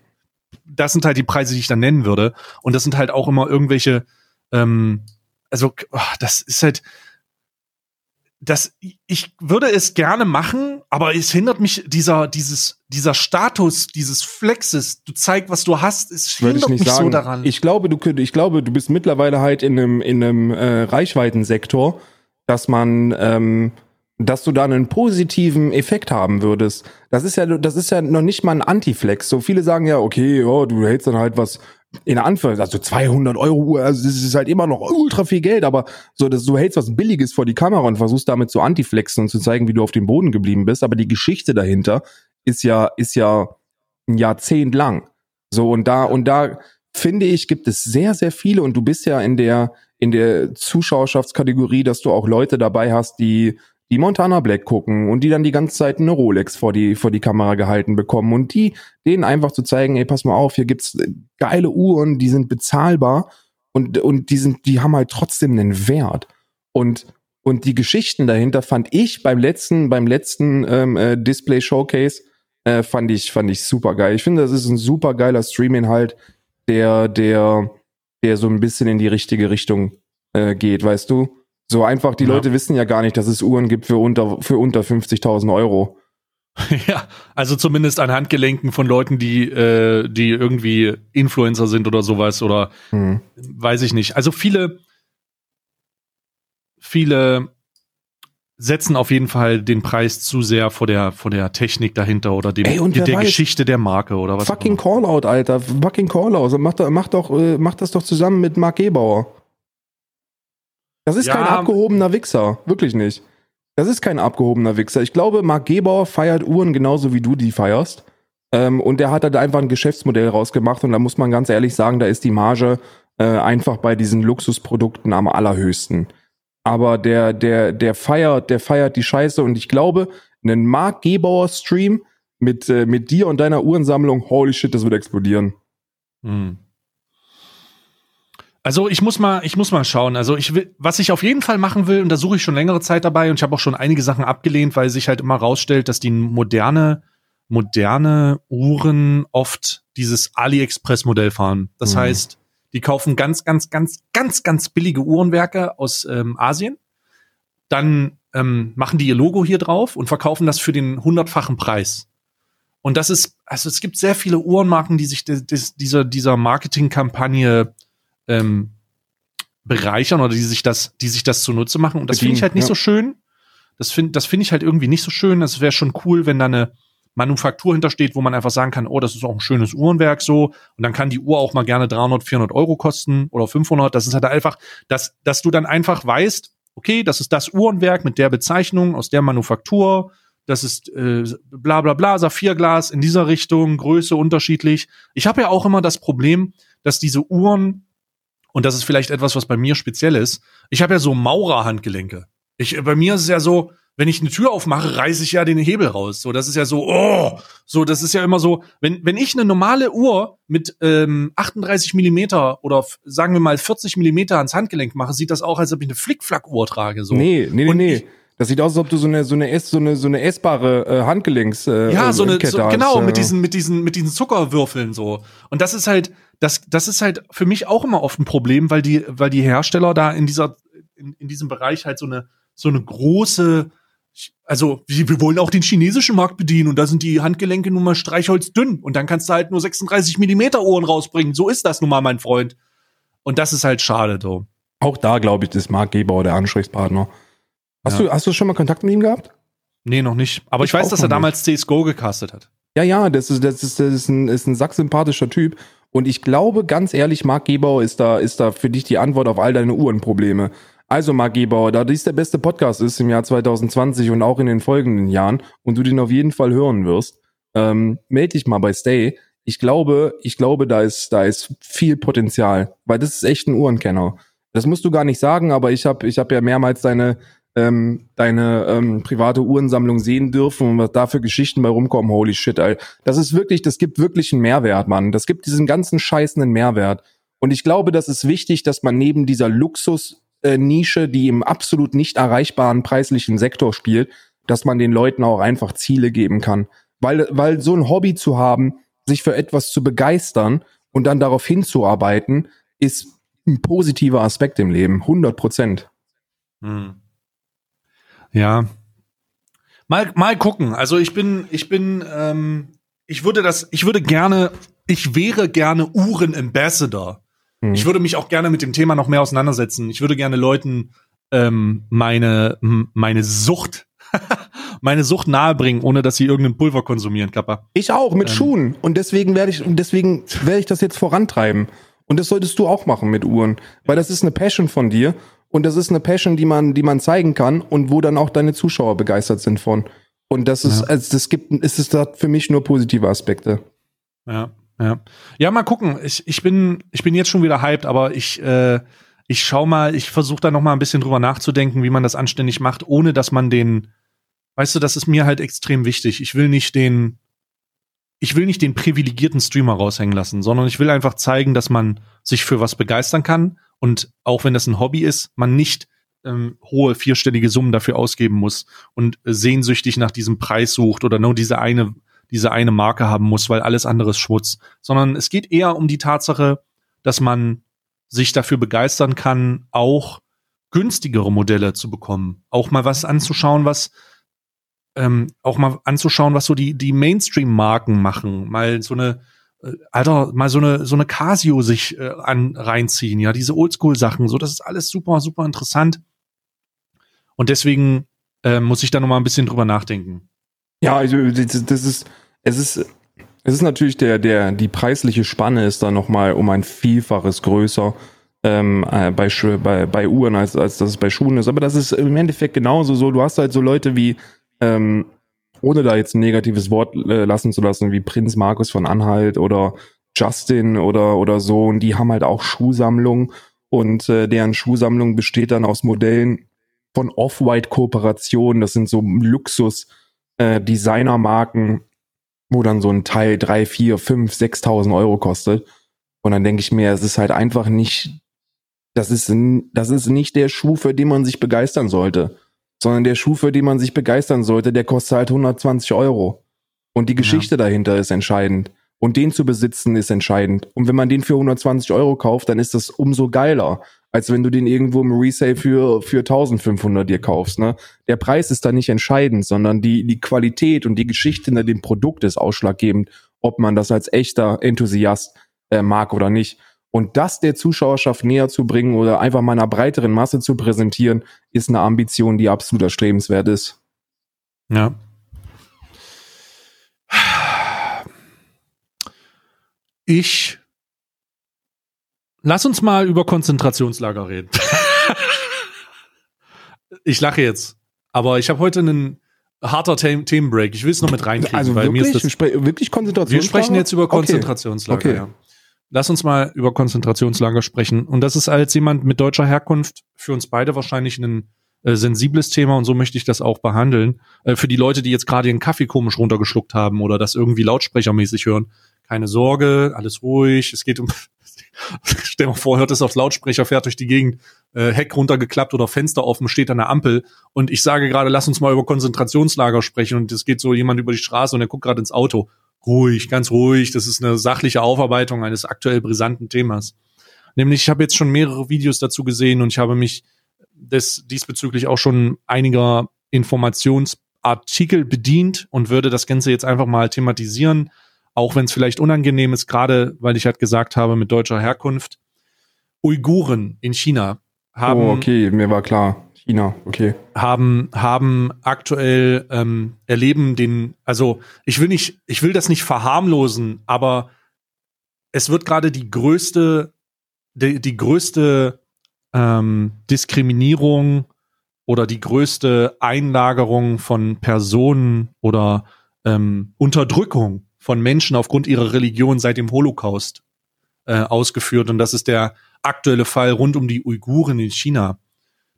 das sind halt die Preise, die ich dann nennen würde. Und das sind halt auch immer irgendwelche, ähm, also, oh, das ist halt, das, ich würde es gerne machen, aber es hindert mich dieser, dieses, dieser Status, dieses Flexes, du zeig, was du hast, es hindert mich sagen. so daran. Ich glaube, du könntest, ich glaube, du bist mittlerweile halt in einem, in einem äh, Reichweitensektor, dass man, ähm, dass du da einen positiven Effekt haben würdest. Das ist ja, das ist ja noch nicht mal ein Antiflex. So viele sagen ja, okay, oh, du hältst dann halt was in Anführungszeichen, also 200 Euro, also das ist halt immer noch ultra viel Geld, aber so, dass du hältst was Billiges vor die Kamera und versuchst damit zu antiflexen und zu zeigen, wie du auf dem Boden geblieben bist, aber die Geschichte dahinter ist ja, ist ja ein Jahrzehnt lang. So, und da, und da finde ich, gibt es sehr, sehr viele und du bist ja in der, in der Zuschauerschaftskategorie, dass du auch Leute dabei hast, die die Montana Black gucken und die dann die ganze Zeit eine Rolex vor die, vor die Kamera gehalten bekommen und die, denen einfach zu zeigen, ey, pass mal auf, hier gibt's geile Uhren, die sind bezahlbar und, und die sind, die haben halt trotzdem einen Wert. Und, und die Geschichten dahinter fand ich beim letzten, beim letzten ähm, äh, Display Showcase, äh, fand ich, fand ich super geil. Ich finde, das ist ein super geiler Stream-Inhalt, der, der, der so ein bisschen in die richtige Richtung äh, geht, weißt du? So einfach, die ja. Leute wissen ja gar nicht, dass es Uhren gibt für unter, für unter 50.000 Euro. Ja, also zumindest an Handgelenken von Leuten, die, äh, die irgendwie Influencer sind oder sowas oder hm. weiß ich nicht. Also viele, viele setzen auf jeden Fall den Preis zu sehr vor der, vor der Technik dahinter oder dem, Ey, der, der Geschichte der Marke oder was. Fucking Callout, Alter. Fucking Callout. Mach, mach doch, äh, mach das doch zusammen mit Mark Gebauer. Das ist ja, kein abgehobener Wichser. Wirklich nicht. Das ist kein abgehobener Wichser. Ich glaube, Marc Gebauer feiert Uhren genauso wie du die feierst. Ähm, und der hat da einfach ein Geschäftsmodell rausgemacht. Und da muss man ganz ehrlich sagen, da ist die Marge äh, einfach bei diesen Luxusprodukten am allerhöchsten. Aber der, der, der feiert, der feiert die Scheiße. Und ich glaube, einen Marc Gebauer Stream mit, äh, mit dir und deiner Uhrensammlung, holy shit, das wird explodieren. Hm. Also ich muss mal, ich muss mal schauen. Also ich will, was ich auf jeden Fall machen will, und da suche ich schon längere Zeit dabei, und ich habe auch schon einige Sachen abgelehnt, weil sich halt immer rausstellt, dass die moderne, moderne Uhren oft dieses AliExpress-Modell fahren. Das mhm. heißt, die kaufen ganz, ganz, ganz, ganz, ganz billige Uhrenwerke aus ähm, Asien dann ähm, machen die ihr Logo hier drauf und verkaufen das für den hundertfachen Preis. Und das ist, also es gibt sehr viele Uhrenmarken, die sich des, des, dieser, dieser Marketingkampagne ähm, bereichern oder die sich das, die sich das zunutze machen. Und das finde ich halt nicht ja. so schön. Das finde das finde ich halt irgendwie nicht so schön. Das wäre schon cool, wenn da eine Manufaktur hintersteht, wo man einfach sagen kann, oh, das ist auch ein schönes Uhrenwerk so. Und dann kann die Uhr auch mal gerne 300, 400 Euro kosten oder 500. Das ist halt einfach, dass, dass du dann einfach weißt, okay, das ist das Uhrenwerk mit der Bezeichnung aus der Manufaktur. Das ist äh, bla bla bla, Saphirglas in dieser Richtung, Größe unterschiedlich. Ich habe ja auch immer das Problem, dass diese Uhren, und das ist vielleicht etwas, was bei mir speziell ist, ich habe ja so Maurerhandgelenke. Ich, bei mir ist es ja so, wenn ich eine Tür aufmache, reiße ich ja den Hebel raus. So, das ist ja so, oh, so, das ist ja immer so, wenn, wenn ich eine normale Uhr mit ähm, 38 Millimeter oder sagen wir mal 40 Millimeter ans Handgelenk mache, sieht das auch, als ob ich eine Flickflack-Uhr trage. So. Nee, nee, nee, nee. Das sieht aus, als ob du so eine so eine so eine so eine essbare äh, Handgelenks äh, ja so eine Kette so, genau hast, mit diesen mit diesen mit diesen Zuckerwürfeln so und das ist halt das das ist halt für mich auch immer oft ein Problem, weil die weil die Hersteller da in dieser in, in diesem Bereich halt so eine so eine große also wir, wir wollen auch den chinesischen Markt bedienen und da sind die Handgelenke nun mal streichholzdünn und dann kannst du halt nur 36 Millimeter Ohren rausbringen. So ist das nun mal, mein Freund. Und das ist halt schade, so. Auch da, glaube ich, ist Mark Geber der Ansprechpartner. Hast, ja. du, hast du schon mal Kontakt mit ihm gehabt? Nee, noch nicht. Aber ich, ich weiß, dass er damals CSGO gecastet hat. Ja, ja, das ist, das ist, das ist ein, ist ein sacksympathischer Typ. Und ich glaube, ganz ehrlich, Mark Gebauer ist da, ist da für dich die Antwort auf all deine Uhrenprobleme. Also, Marc Gebauer, da dies der beste Podcast ist im Jahr 2020 und auch in den folgenden Jahren und du den auf jeden Fall hören wirst, ähm, melde dich mal bei Stay. Ich glaube, ich glaube, da ist, da ist viel Potenzial, weil das ist echt ein Uhrenkenner. Das musst du gar nicht sagen, aber ich habe ich hab ja mehrmals deine, ähm, deine ähm, private Uhrensammlung sehen dürfen und was da für Geschichten bei rumkommen. Holy shit, ey. Das ist wirklich, das gibt wirklich einen Mehrwert, Mann. Das gibt diesen ganzen scheißenden Mehrwert. Und ich glaube, das ist wichtig, dass man neben dieser Luxus äh, die im absolut nicht erreichbaren preislichen Sektor spielt, dass man den Leuten auch einfach Ziele geben kann. Weil, weil so ein Hobby zu haben, sich für etwas zu begeistern und dann darauf hinzuarbeiten, ist ein positiver Aspekt im Leben. 100 Prozent. Hm. Ja. Mal, mal gucken. Also ich bin, ich bin, ähm, ich würde das, ich würde gerne, ich wäre gerne Uhren-Ambassador. Hm. Ich würde mich auch gerne mit dem Thema noch mehr auseinandersetzen. Ich würde gerne Leuten ähm, meine, meine Sucht, meine Sucht nahebringen, ohne dass sie irgendein Pulver konsumieren, Kappa. Ich auch, mit ähm. Schuhen. Und deswegen werde ich, deswegen werde ich das jetzt vorantreiben. Und das solltest du auch machen mit Uhren. Weil das ist eine Passion von dir. Und das ist eine Passion, die man, die man zeigen kann und wo dann auch deine Zuschauer begeistert sind von. Und das ist, ja. also das gibt, ist es da für mich nur positive Aspekte. Ja. Ja, ja mal gucken. Ich, ich, bin, ich bin jetzt schon wieder hyped, aber ich, äh, ich schau mal, ich versuche da noch mal ein bisschen drüber nachzudenken, wie man das anständig macht, ohne dass man den, weißt du, das ist mir halt extrem wichtig. Ich will nicht den, ich will nicht den privilegierten Streamer raushängen lassen, sondern ich will einfach zeigen, dass man sich für was begeistern kann. Und auch wenn das ein Hobby ist, man nicht ähm, hohe vierstellige Summen dafür ausgeben muss und sehnsüchtig nach diesem Preis sucht oder nur diese eine diese eine Marke haben muss, weil alles andere ist Schmutz, sondern es geht eher um die Tatsache, dass man sich dafür begeistern kann, auch günstigere Modelle zu bekommen, auch mal was anzuschauen, was ähm, auch mal anzuschauen, was so die die Mainstream-Marken machen, mal so eine äh, Alter, mal so eine so eine Casio sich äh, an reinziehen, ja, diese Oldschool-Sachen, so das ist alles super super interessant und deswegen äh, muss ich da noch mal ein bisschen drüber nachdenken. Ja, also das ist, es ist, es ist natürlich der, der, die preisliche Spanne ist da nochmal um ein Vielfaches größer ähm, äh, bei, bei, bei Uhren, als, als das bei Schuhen ist. Aber das ist im Endeffekt genauso so. Du hast halt so Leute wie, ähm, ohne da jetzt ein negatives Wort äh, lassen zu lassen, wie Prinz Markus von Anhalt oder Justin oder, oder so. Und die haben halt auch Schuhsammlungen und äh, deren Schuhsammlung besteht dann aus Modellen von Off-White-Kooperationen. Das sind so Luxus- äh, wo dann so ein Teil drei, vier, fünf, sechstausend Euro kostet. Und dann denke ich mir, es ist halt einfach nicht, das ist, das ist nicht der Schuh, für den man sich begeistern sollte, sondern der Schuh, für den man sich begeistern sollte, der kostet halt 120 Euro. Und die Geschichte ja. dahinter ist entscheidend. Und den zu besitzen ist entscheidend. Und wenn man den für 120 Euro kauft, dann ist das umso geiler. als wenn du den irgendwo im Resale für, für 1500 dir kaufst. Ne? Der Preis ist da nicht entscheidend, sondern die, die Qualität und die Geschichte hinter dem Produkt ist ausschlaggebend, ob man das als echter Enthusiast äh, mag oder nicht. Und das der Zuschauerschaft näher zu bringen oder einfach mal einer breiteren Masse zu präsentieren, ist eine Ambition, die absolut erstrebenswert ist. Ja. Ich lass uns mal über Konzentrationslager reden. ich lache jetzt, aber ich habe heute einen harter The Themenbreak. Ich will es noch mit reinkriegen, Also weil wirklich, mir ist das, wirklich Konzentrationslager? wir sprechen jetzt über Okay. Konzentrationslager. Okay. Ja. Lass uns mal über Konzentrationslager sprechen. Und das ist als jemand mit deutscher Herkunft für uns beide wahrscheinlich ein äh, sensibles Thema und so möchte ich das auch behandeln. Äh, für die Leute, die jetzt gerade ihren Kaffee komisch runtergeschluckt haben oder das irgendwie lautsprechermäßig hören, keine Sorge, alles ruhig. Es geht um, stell dir mal vor, hört es aufs Lautsprecher, fährt durch die Gegend, äh, Heck runtergeklappt oder Fenster offen, steht an der Ampel und ich sage gerade, lass uns mal über Konzentrationslager sprechen und es geht so jemand über die Straße und er guckt gerade ins Auto. Ruhig, ganz ruhig. Das ist eine sachliche Aufarbeitung eines aktuell brisanten Themas. Nämlich, ich habe jetzt schon mehrere Videos dazu gesehen und ich habe mich des, diesbezüglich auch schon einiger Informationsartikel bedient und würde das Ganze jetzt einfach mal thematisieren, auch wenn es vielleicht unangenehm ist, gerade weil ich halt gesagt habe, mit deutscher Herkunft. Uiguren in China haben Oh, okay, mir war klar. China, okay. haben haben aktuell ähm, erleben den also ich will nicht ich will das nicht verharmlosen aber es wird gerade die größte die, die größte ähm, Diskriminierung oder die größte Einlagerung von Personen oder ähm, Unterdrückung von Menschen aufgrund ihrer Religion seit dem Holocaust äh, ausgeführt und das ist der aktuelle Fall rund um die Uiguren in China.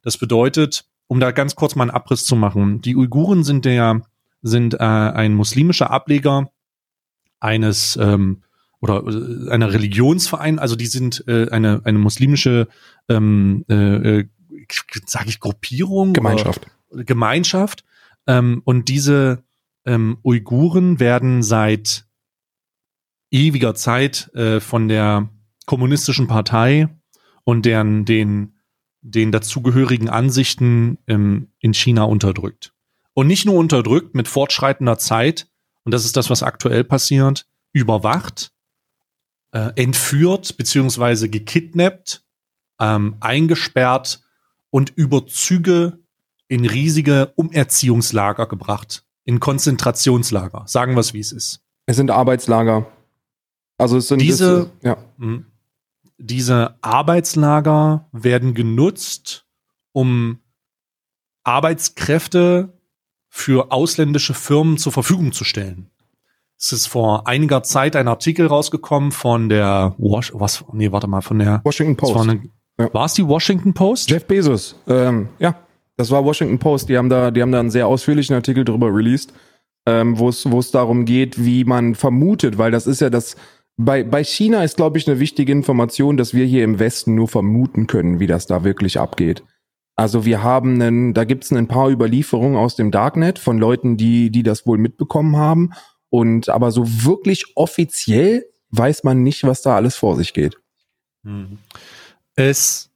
Das bedeutet, um da ganz kurz mal einen Abriss zu machen, die Uiguren sind der sind äh, ein muslimischer Ableger eines ähm, oder äh, einer Religionsverein, also die sind äh, eine eine muslimische ähm, äh, äh, sage ich Gruppierung Gemeinschaft. Gemeinschaft ähm, und diese ähm, Uiguren werden seit ewiger Zeit äh, von der kommunistischen Partei und deren den den dazugehörigen Ansichten ähm, in China unterdrückt. Und nicht nur unterdrückt mit fortschreitender Zeit, und das ist das, was aktuell passiert, überwacht, äh, entführt beziehungsweise gekidnappt, ähm, eingesperrt und über Züge in riesige Umerziehungslager gebracht, in Konzentrationslager. Sagen wir es, wie es ist. Es sind Arbeitslager. Also es sind Diese- es, ja. Diese Arbeitslager werden genutzt, um Arbeitskräfte für ausländische Firmen zur Verfügung zu stellen. Es ist vor einiger Zeit ein Artikel rausgekommen von der Wash, was, nee, warte mal, von der, Washington Post. war, eine, Ja. war es die Washington Post? Jeff Bezos. Ähm, ja, das war Washington Post. Die haben da, die haben da einen sehr ausführlichen Artikel drüber released, ähm, wo es, wo es darum geht, wie man vermutet, weil das ist ja das. Bei, bei China ist, glaube ich, eine wichtige Information, dass wir hier im Westen nur vermuten können, wie das da wirklich abgeht. Also wir haben einen, da gibt's ein paar Überlieferungen aus dem Darknet von Leuten, die, die das wohl mitbekommen haben. Und aber so wirklich offiziell weiß man nicht, was da alles vor sich geht. Mhm. Es,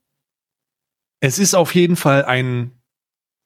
es ist auf jeden Fall ein,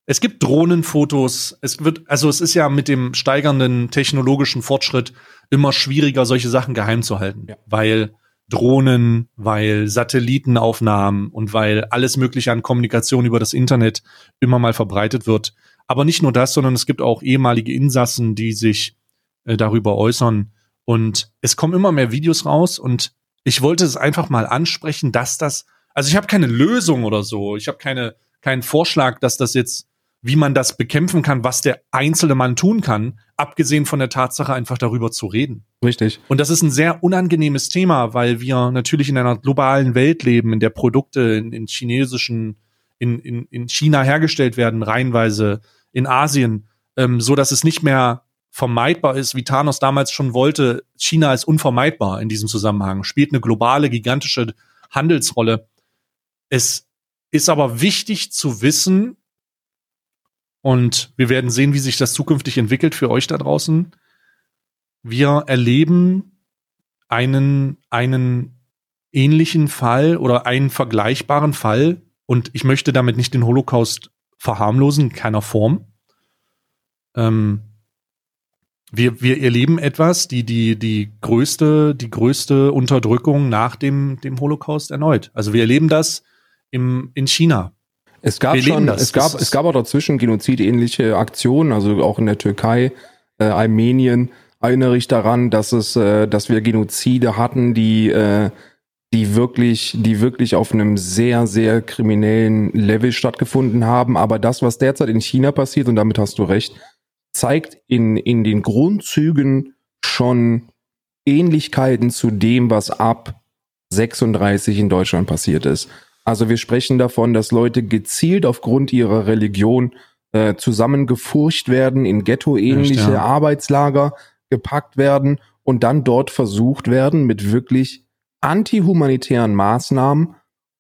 es gibt Drohnenfotos, es wird, also es ist ja mit dem steigernden technologischen Fortschritt immer schwieriger, solche Sachen geheim zu halten, Ja. weil Drohnen, weil Satellitenaufnahmen und weil alles mögliche an Kommunikation über das Internet immer mal verbreitet wird. Aber nicht nur das, sondern es gibt auch ehemalige Insassen, die sich äh, darüber äußern. Und es kommen immer mehr Videos raus und ich wollte es einfach mal ansprechen, dass das, also ich habe keine Lösung oder so, ich habe keine, keinen Vorschlag, dass das jetzt, wie man das bekämpfen kann, was der einzelne Mann tun kann, abgesehen von der Tatsache, einfach darüber zu reden. Richtig. Und das ist ein sehr unangenehmes Thema, weil wir natürlich in einer globalen Welt leben, in der Produkte in, in chinesischen, in, in, in China hergestellt werden, reihenweise in Asien, ähm, so dass es nicht mehr vermeidbar ist, wie Thanos damals schon wollte. China ist unvermeidbar in diesem Zusammenhang, spielt eine globale, gigantische Handelsrolle. Es ist aber wichtig zu wissen, und wir werden sehen, wie sich das zukünftig entwickelt für euch da draußen. Wir erleben einen, einen ähnlichen Fall oder einen vergleichbaren Fall und ich möchte damit nicht den Holocaust verharmlosen, in keiner Form. Ähm, wir, wir erleben etwas, die, die, die größte, die größte Unterdrückung nach dem, dem Holocaust erneut. Also wir erleben das im, in China. Es gab wir schon, es gab, es gab auch dazwischen genozidähnliche Aktionen, also auch in der Türkei, äh, Armenien. Erinnere ich daran, dass es, äh, dass wir Genozide hatten, die, äh, die wirklich, die wirklich auf einem sehr, sehr kriminellen Level stattgefunden haben. Aber das, was derzeit in China passiert, und damit hast du recht, zeigt in, in den Grundzügen schon Ähnlichkeiten zu dem, was ab 36 in Deutschland passiert ist. Also wir sprechen davon, dass Leute gezielt aufgrund ihrer Religion äh, zusammengefurcht werden, in Ghetto-ähnliche ja. Arbeitslager gepackt werden und dann dort versucht werden, mit wirklich antihumanitären Maßnahmen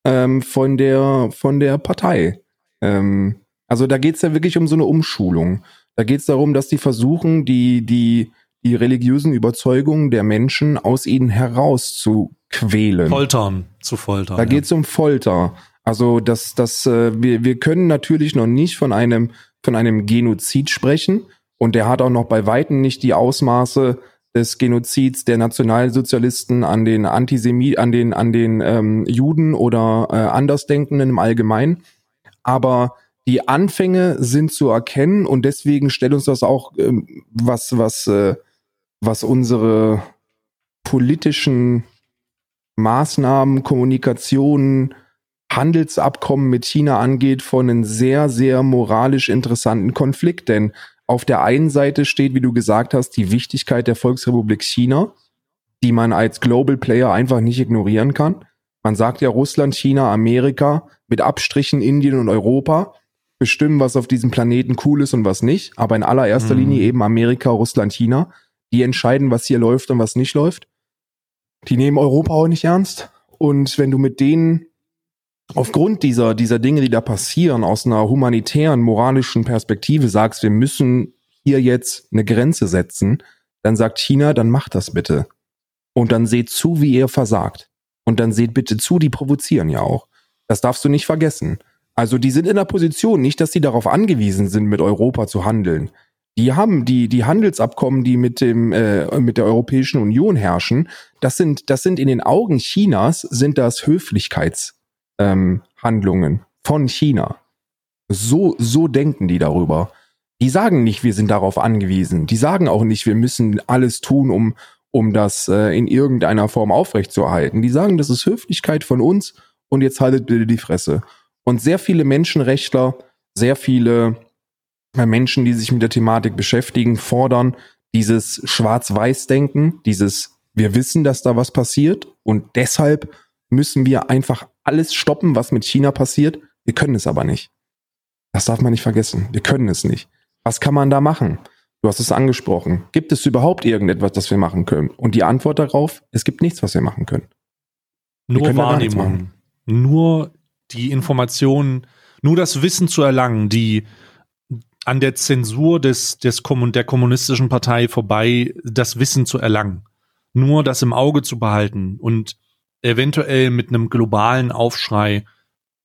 ähm, von der von der Partei. Ähm, also da geht's ja wirklich um so eine Umschulung. Da geht es darum, dass die versuchen, die, die, die religiösen Überzeugungen der Menschen aus ihnen heraus zu quälen. Foltern, zu foltern. Da ja. geht es um Folter. Also das, das, äh, wir, wir können natürlich noch nicht von einem, von einem Genozid sprechen. Und der hat auch noch bei Weitem nicht die Ausmaße des Genozids der Nationalsozialisten an den Antisemit, an den, an den ähm, Juden oder äh, Andersdenkenden im Allgemeinen. Aber die Anfänge sind zu erkennen und deswegen stellt uns das auch ähm, was, was, äh, was unsere politischen Maßnahmen, Kommunikationen, Handelsabkommen mit China angeht, von einem sehr, sehr moralisch interessanten Konflikt. Denn auf der einen Seite steht, wie du gesagt hast, die Wichtigkeit der Volksrepublik China, die man als Global Player einfach nicht ignorieren kann. Man sagt ja Russland, China, Amerika mit Abstrichen Indien und Europa bestimmen, was auf diesem Planeten cool ist und was nicht. Aber in allererster mhm. Linie eben Amerika, Russland, China. Die entscheiden, was hier läuft und was nicht läuft. Die nehmen Europa auch nicht ernst. Und wenn du mit denen aufgrund dieser, dieser Dinge, die da passieren, aus einer humanitären, moralischen Perspektive sagst, wir müssen hier jetzt eine Grenze setzen, dann sagt China, dann macht das bitte. Und dann seht zu, wie ihr versagt. Und dann seht bitte zu, die provozieren ja auch. Das darfst du nicht vergessen. Also die sind in der Position, nicht, dass sie darauf angewiesen sind, mit Europa zu handeln. Die haben die die Handelsabkommen, die mit dem äh, mit der Europäischen Union herrschen. Das sind das sind in den Augen Chinas sind das Höflichkeitshandlungen ähm, von China. So so denken die darüber. Die sagen nicht, wir sind darauf angewiesen. Die sagen auch nicht, wir müssen alles tun, um um das äh, in irgendeiner Form aufrechtzuerhalten. Die sagen, das ist Höflichkeit von uns und jetzt haltet bitte die Fresse. Und sehr viele Menschenrechtler, sehr viele äh, Menschen, die sich mit der Thematik beschäftigen, fordern dieses Schwarz-Weiß-Denken, dieses wir wissen, dass da was passiert und deshalb müssen wir einfach alles stoppen, was mit China passiert. Wir können es aber nicht. Das darf man nicht vergessen. Wir können es nicht. Was kann man da machen? Du hast es angesprochen. Gibt es überhaupt irgendetwas, das wir machen können? Und die Antwort darauf, es gibt nichts, was wir machen können. Nur können Wahrnehmung. Nur die Informationen, nur das Wissen zu erlangen, die an der Zensur des, des Kommun der kommunistischen Partei vorbei das Wissen zu erlangen. Nur das im Auge zu behalten und eventuell mit einem globalen Aufschrei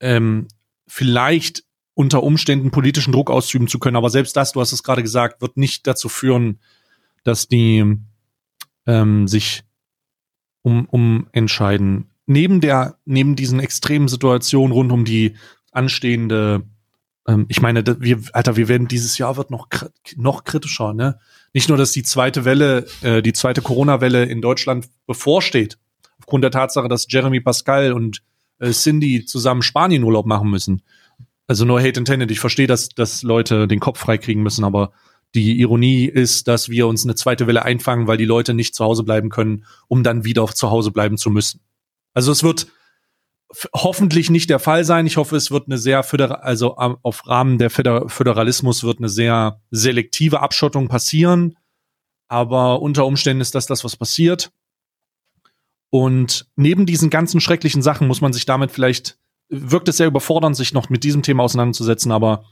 ähm, vielleicht unter Umständen politischen Druck ausüben zu können. Aber selbst das, du hast es gerade gesagt, wird nicht dazu führen, dass die ähm, sich um, um entscheiden neben der, neben diesen extremen Situationen rund um die anstehende, ähm, ich meine, wir, Alter, wir werden dieses Jahr wird noch, noch kritischer, ne? Nicht nur, dass die zweite Welle, äh, die zweite Corona-Welle in Deutschland bevorsteht, aufgrund der Tatsache, dass Jeremy Pascal und äh, Cindy zusammen Spanienurlaub machen müssen. Also nur Hate intended. Ich verstehe, dass, dass Leute den Kopf freikriegen müssen, aber die Ironie ist, dass wir uns eine zweite Welle einfangen, weil die Leute nicht zu Hause bleiben können, um dann wieder zu Hause bleiben zu müssen. Also es wird hoffentlich nicht der Fall sein. Ich hoffe, es wird eine sehr föderal, also auf Rahmen der Föderalismus wird eine sehr selektive Abschottung passieren. Aber unter Umständen ist das das, was passiert. Und neben diesen ganzen schrecklichen Sachen muss man sich damit vielleicht, wirkt es sehr überfordernd, sich noch mit diesem Thema auseinanderzusetzen, aber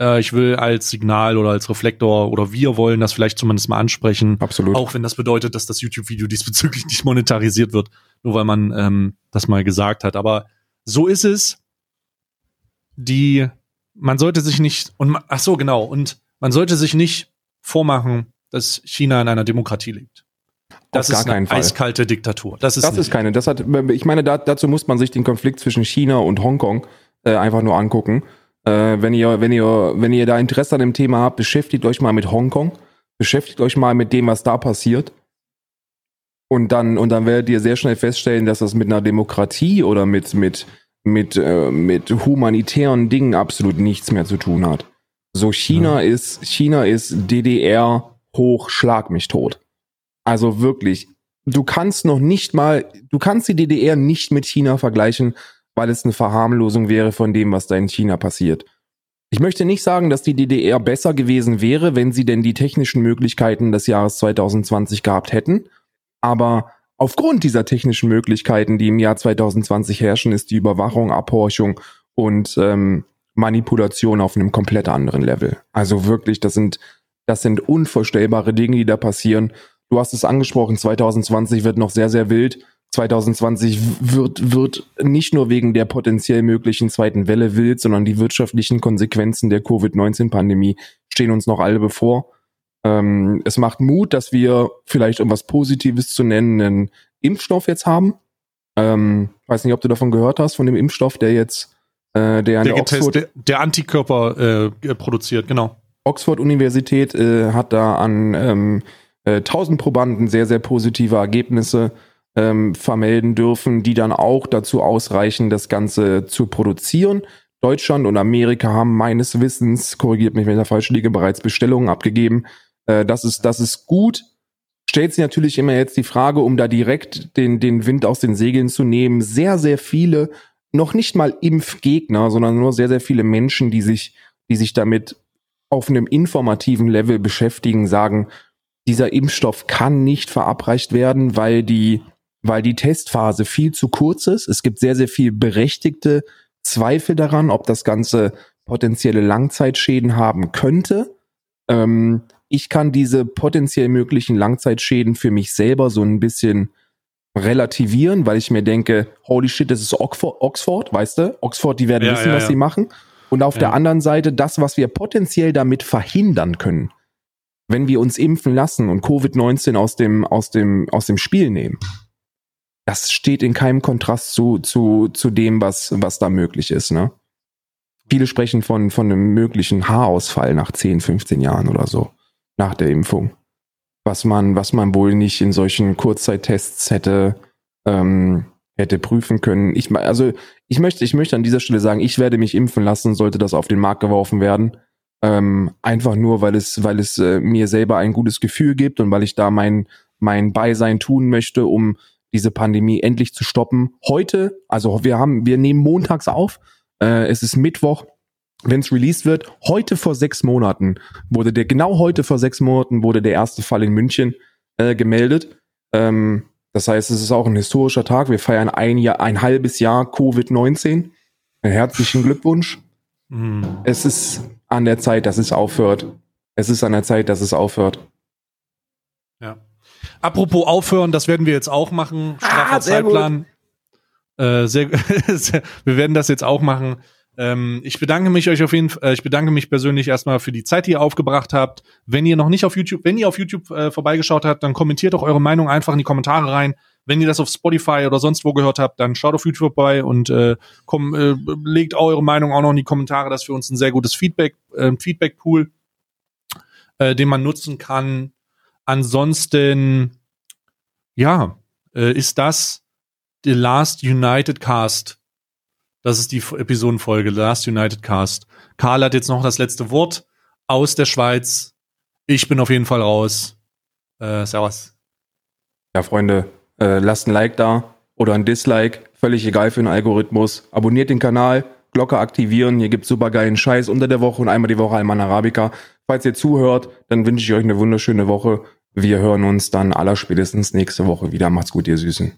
äh, ich will als Signal oder als Reflektor oder wir wollen das vielleicht zumindest mal ansprechen. Absolut. Auch wenn das bedeutet, dass das YouTube-Video diesbezüglich nicht monetarisiert wird. Nur weil man ähm, das mal gesagt hat. Aber so ist es. Die, man sollte sich nicht, und ach so, genau, und man sollte sich nicht vormachen, dass China in einer Demokratie lebt. Das ist eine Fall. eiskalte Diktatur. Das ist, das ist keine. Das hat, ich meine, da, dazu muss man sich den Konflikt zwischen China und Hongkong äh, einfach nur angucken. Äh, wenn ihr, wenn ihr, wenn ihr da Interesse an dem Thema habt, beschäftigt euch mal mit Hongkong. Beschäftigt euch mal mit dem, was da passiert. Und dann, und dann werdet ihr sehr schnell feststellen, dass das mit einer Demokratie oder mit, mit, mit, äh, mit humanitären Dingen absolut nichts mehr zu tun hat. So, China ja. ist, China ist DDR hoch, schlag mich tot. Also wirklich, du kannst noch nicht mal, du kannst die DDR nicht mit China vergleichen, weil es eine Verharmlosung wäre von dem, was da in China passiert. Ich möchte nicht sagen, dass die DDR besser gewesen wäre, wenn sie denn die technischen Möglichkeiten des Jahres 2020 gehabt hätten. Aber aufgrund dieser technischen Möglichkeiten, die im Jahr 2020 herrschen, ist die Überwachung, Abhorchung und ähm, Manipulation auf einem komplett anderen Level. Also wirklich, das sind, das sind unvorstellbare Dinge, die da passieren. Du hast es angesprochen, 2020 wird noch sehr, sehr wild. 2020 wird, wird nicht nur wegen der potenziell möglichen zweiten Welle wild, sondern die wirtschaftlichen Konsequenzen der Covid-19-Pandemie stehen uns noch alle bevor. Ähm, es macht Mut, dass wir vielleicht, um was Positives zu nennen, einen Impfstoff jetzt haben. Ähm, weiß nicht, ob du davon gehört hast, von dem Impfstoff, der jetzt, äh, der an der, der Oxford, der, der Antikörper äh, produziert, genau. Oxford-Universität äh, hat da an ähm, äh, 1000 Probanden sehr, sehr positive Ergebnisse ähm, vermelden dürfen, die dann auch dazu ausreichen, das Ganze zu produzieren. Deutschland und Amerika haben meines Wissens, korrigiert mich, wenn ich da falsch liege, bereits Bestellungen abgegeben. Äh, das ist, das ist gut. Stellt sich natürlich immer jetzt die Frage, um da direkt den, den Wind aus den Segeln zu nehmen. Sehr, sehr viele, noch nicht mal Impfgegner, sondern nur sehr, sehr viele Menschen, die sich, die sich damit auf einem informativen Level beschäftigen, sagen, dieser Impfstoff kann nicht verabreicht werden, weil die, weil die Testphase viel zu kurz ist. Es gibt sehr, sehr viel berechtigte Zweifel daran, ob das Ganze potenzielle Langzeitschäden haben könnte. Ähm, ich kann diese potenziell möglichen Langzeitschäden für mich selber so ein bisschen relativieren, weil ich mir denke, holy shit, das ist Oxford, weißt du? Oxford, die werden ja, wissen, ja, was ja. sie machen. Und auf der anderen Seite das, was wir potenziell damit verhindern können wenn wir uns impfen lassen und Covid-19 aus dem, aus dem, aus dem Spiel nehmen, das steht in keinem Kontrast zu, zu, zu dem, was, was da möglich ist, ne? Viele sprechen von, von einem möglichen Haarausfall nach 10, 15 Jahren oder so, nach der Impfung. Was man, was man wohl nicht in solchen Kurzzeittests hätte, ähm, hätte prüfen können. Ich, also, ich möchte, ich möchte an dieser Stelle sagen, ich werde mich impfen lassen, sollte das auf den Markt geworfen werden. Ähm, einfach nur, weil es, weil es äh, mir selber ein gutes Gefühl gibt und weil ich da mein, mein Beisein tun möchte, um diese Pandemie endlich zu stoppen. Heute, also wir haben, wir nehmen montags auf, äh, es ist Mittwoch, wenn es released wird. Heute vor sechs Monaten wurde der, genau heute vor sechs Monaten wurde der erste Fall in München äh, gemeldet. Ähm, das heißt, es ist auch ein historischer Tag. Wir feiern ein Jahr, ein halbes Jahr Covid-19. Herzlichen Glückwunsch. Mhm. Es ist an der Zeit, dass es aufhört. Es ist an der Zeit, dass es aufhört. Ja. Apropos aufhören, das werden wir jetzt auch machen. Straffer ah, Zeitplan. Äh, sehr, wir werden das jetzt auch machen. Ähm, ich bedanke mich euch auf jeden Fall, äh, ich bedanke mich persönlich erstmal für die Zeit, die ihr aufgebracht habt. Wenn ihr noch nicht auf YouTube, wenn ihr auf YouTube äh, vorbeigeschaut habt, dann kommentiert doch eure Meinung einfach in die Kommentare rein. Wenn ihr das auf Spotify oder sonst wo gehört habt, dann schaut auf YouTube vorbei und äh, komm, äh, legt eure Meinung auch noch in die Kommentare. Das ist für uns ein sehr gutes Feedback, äh, Feedback-Pool, äh, den man nutzen kann. Ansonsten, ja, äh, ist das The Last United Cast. Das ist die Episodenfolge, Last United Cast. Karl hat jetzt noch das letzte Wort aus der Schweiz. Ich bin auf jeden Fall raus. Äh, servus. Ja, Freunde, äh, lasst ein Like da oder ein Dislike, völlig egal für den Algorithmus. Abonniert den Kanal, Glocke aktivieren, hier gibt's super geilen Scheiß unter der Woche und einmal die Woche Alman Arabica. Falls ihr zuhört, dann wünsche ich euch eine wunderschöne Woche. Wir hören uns dann allerspätestens nächste Woche wieder. Macht's gut, ihr Süßen.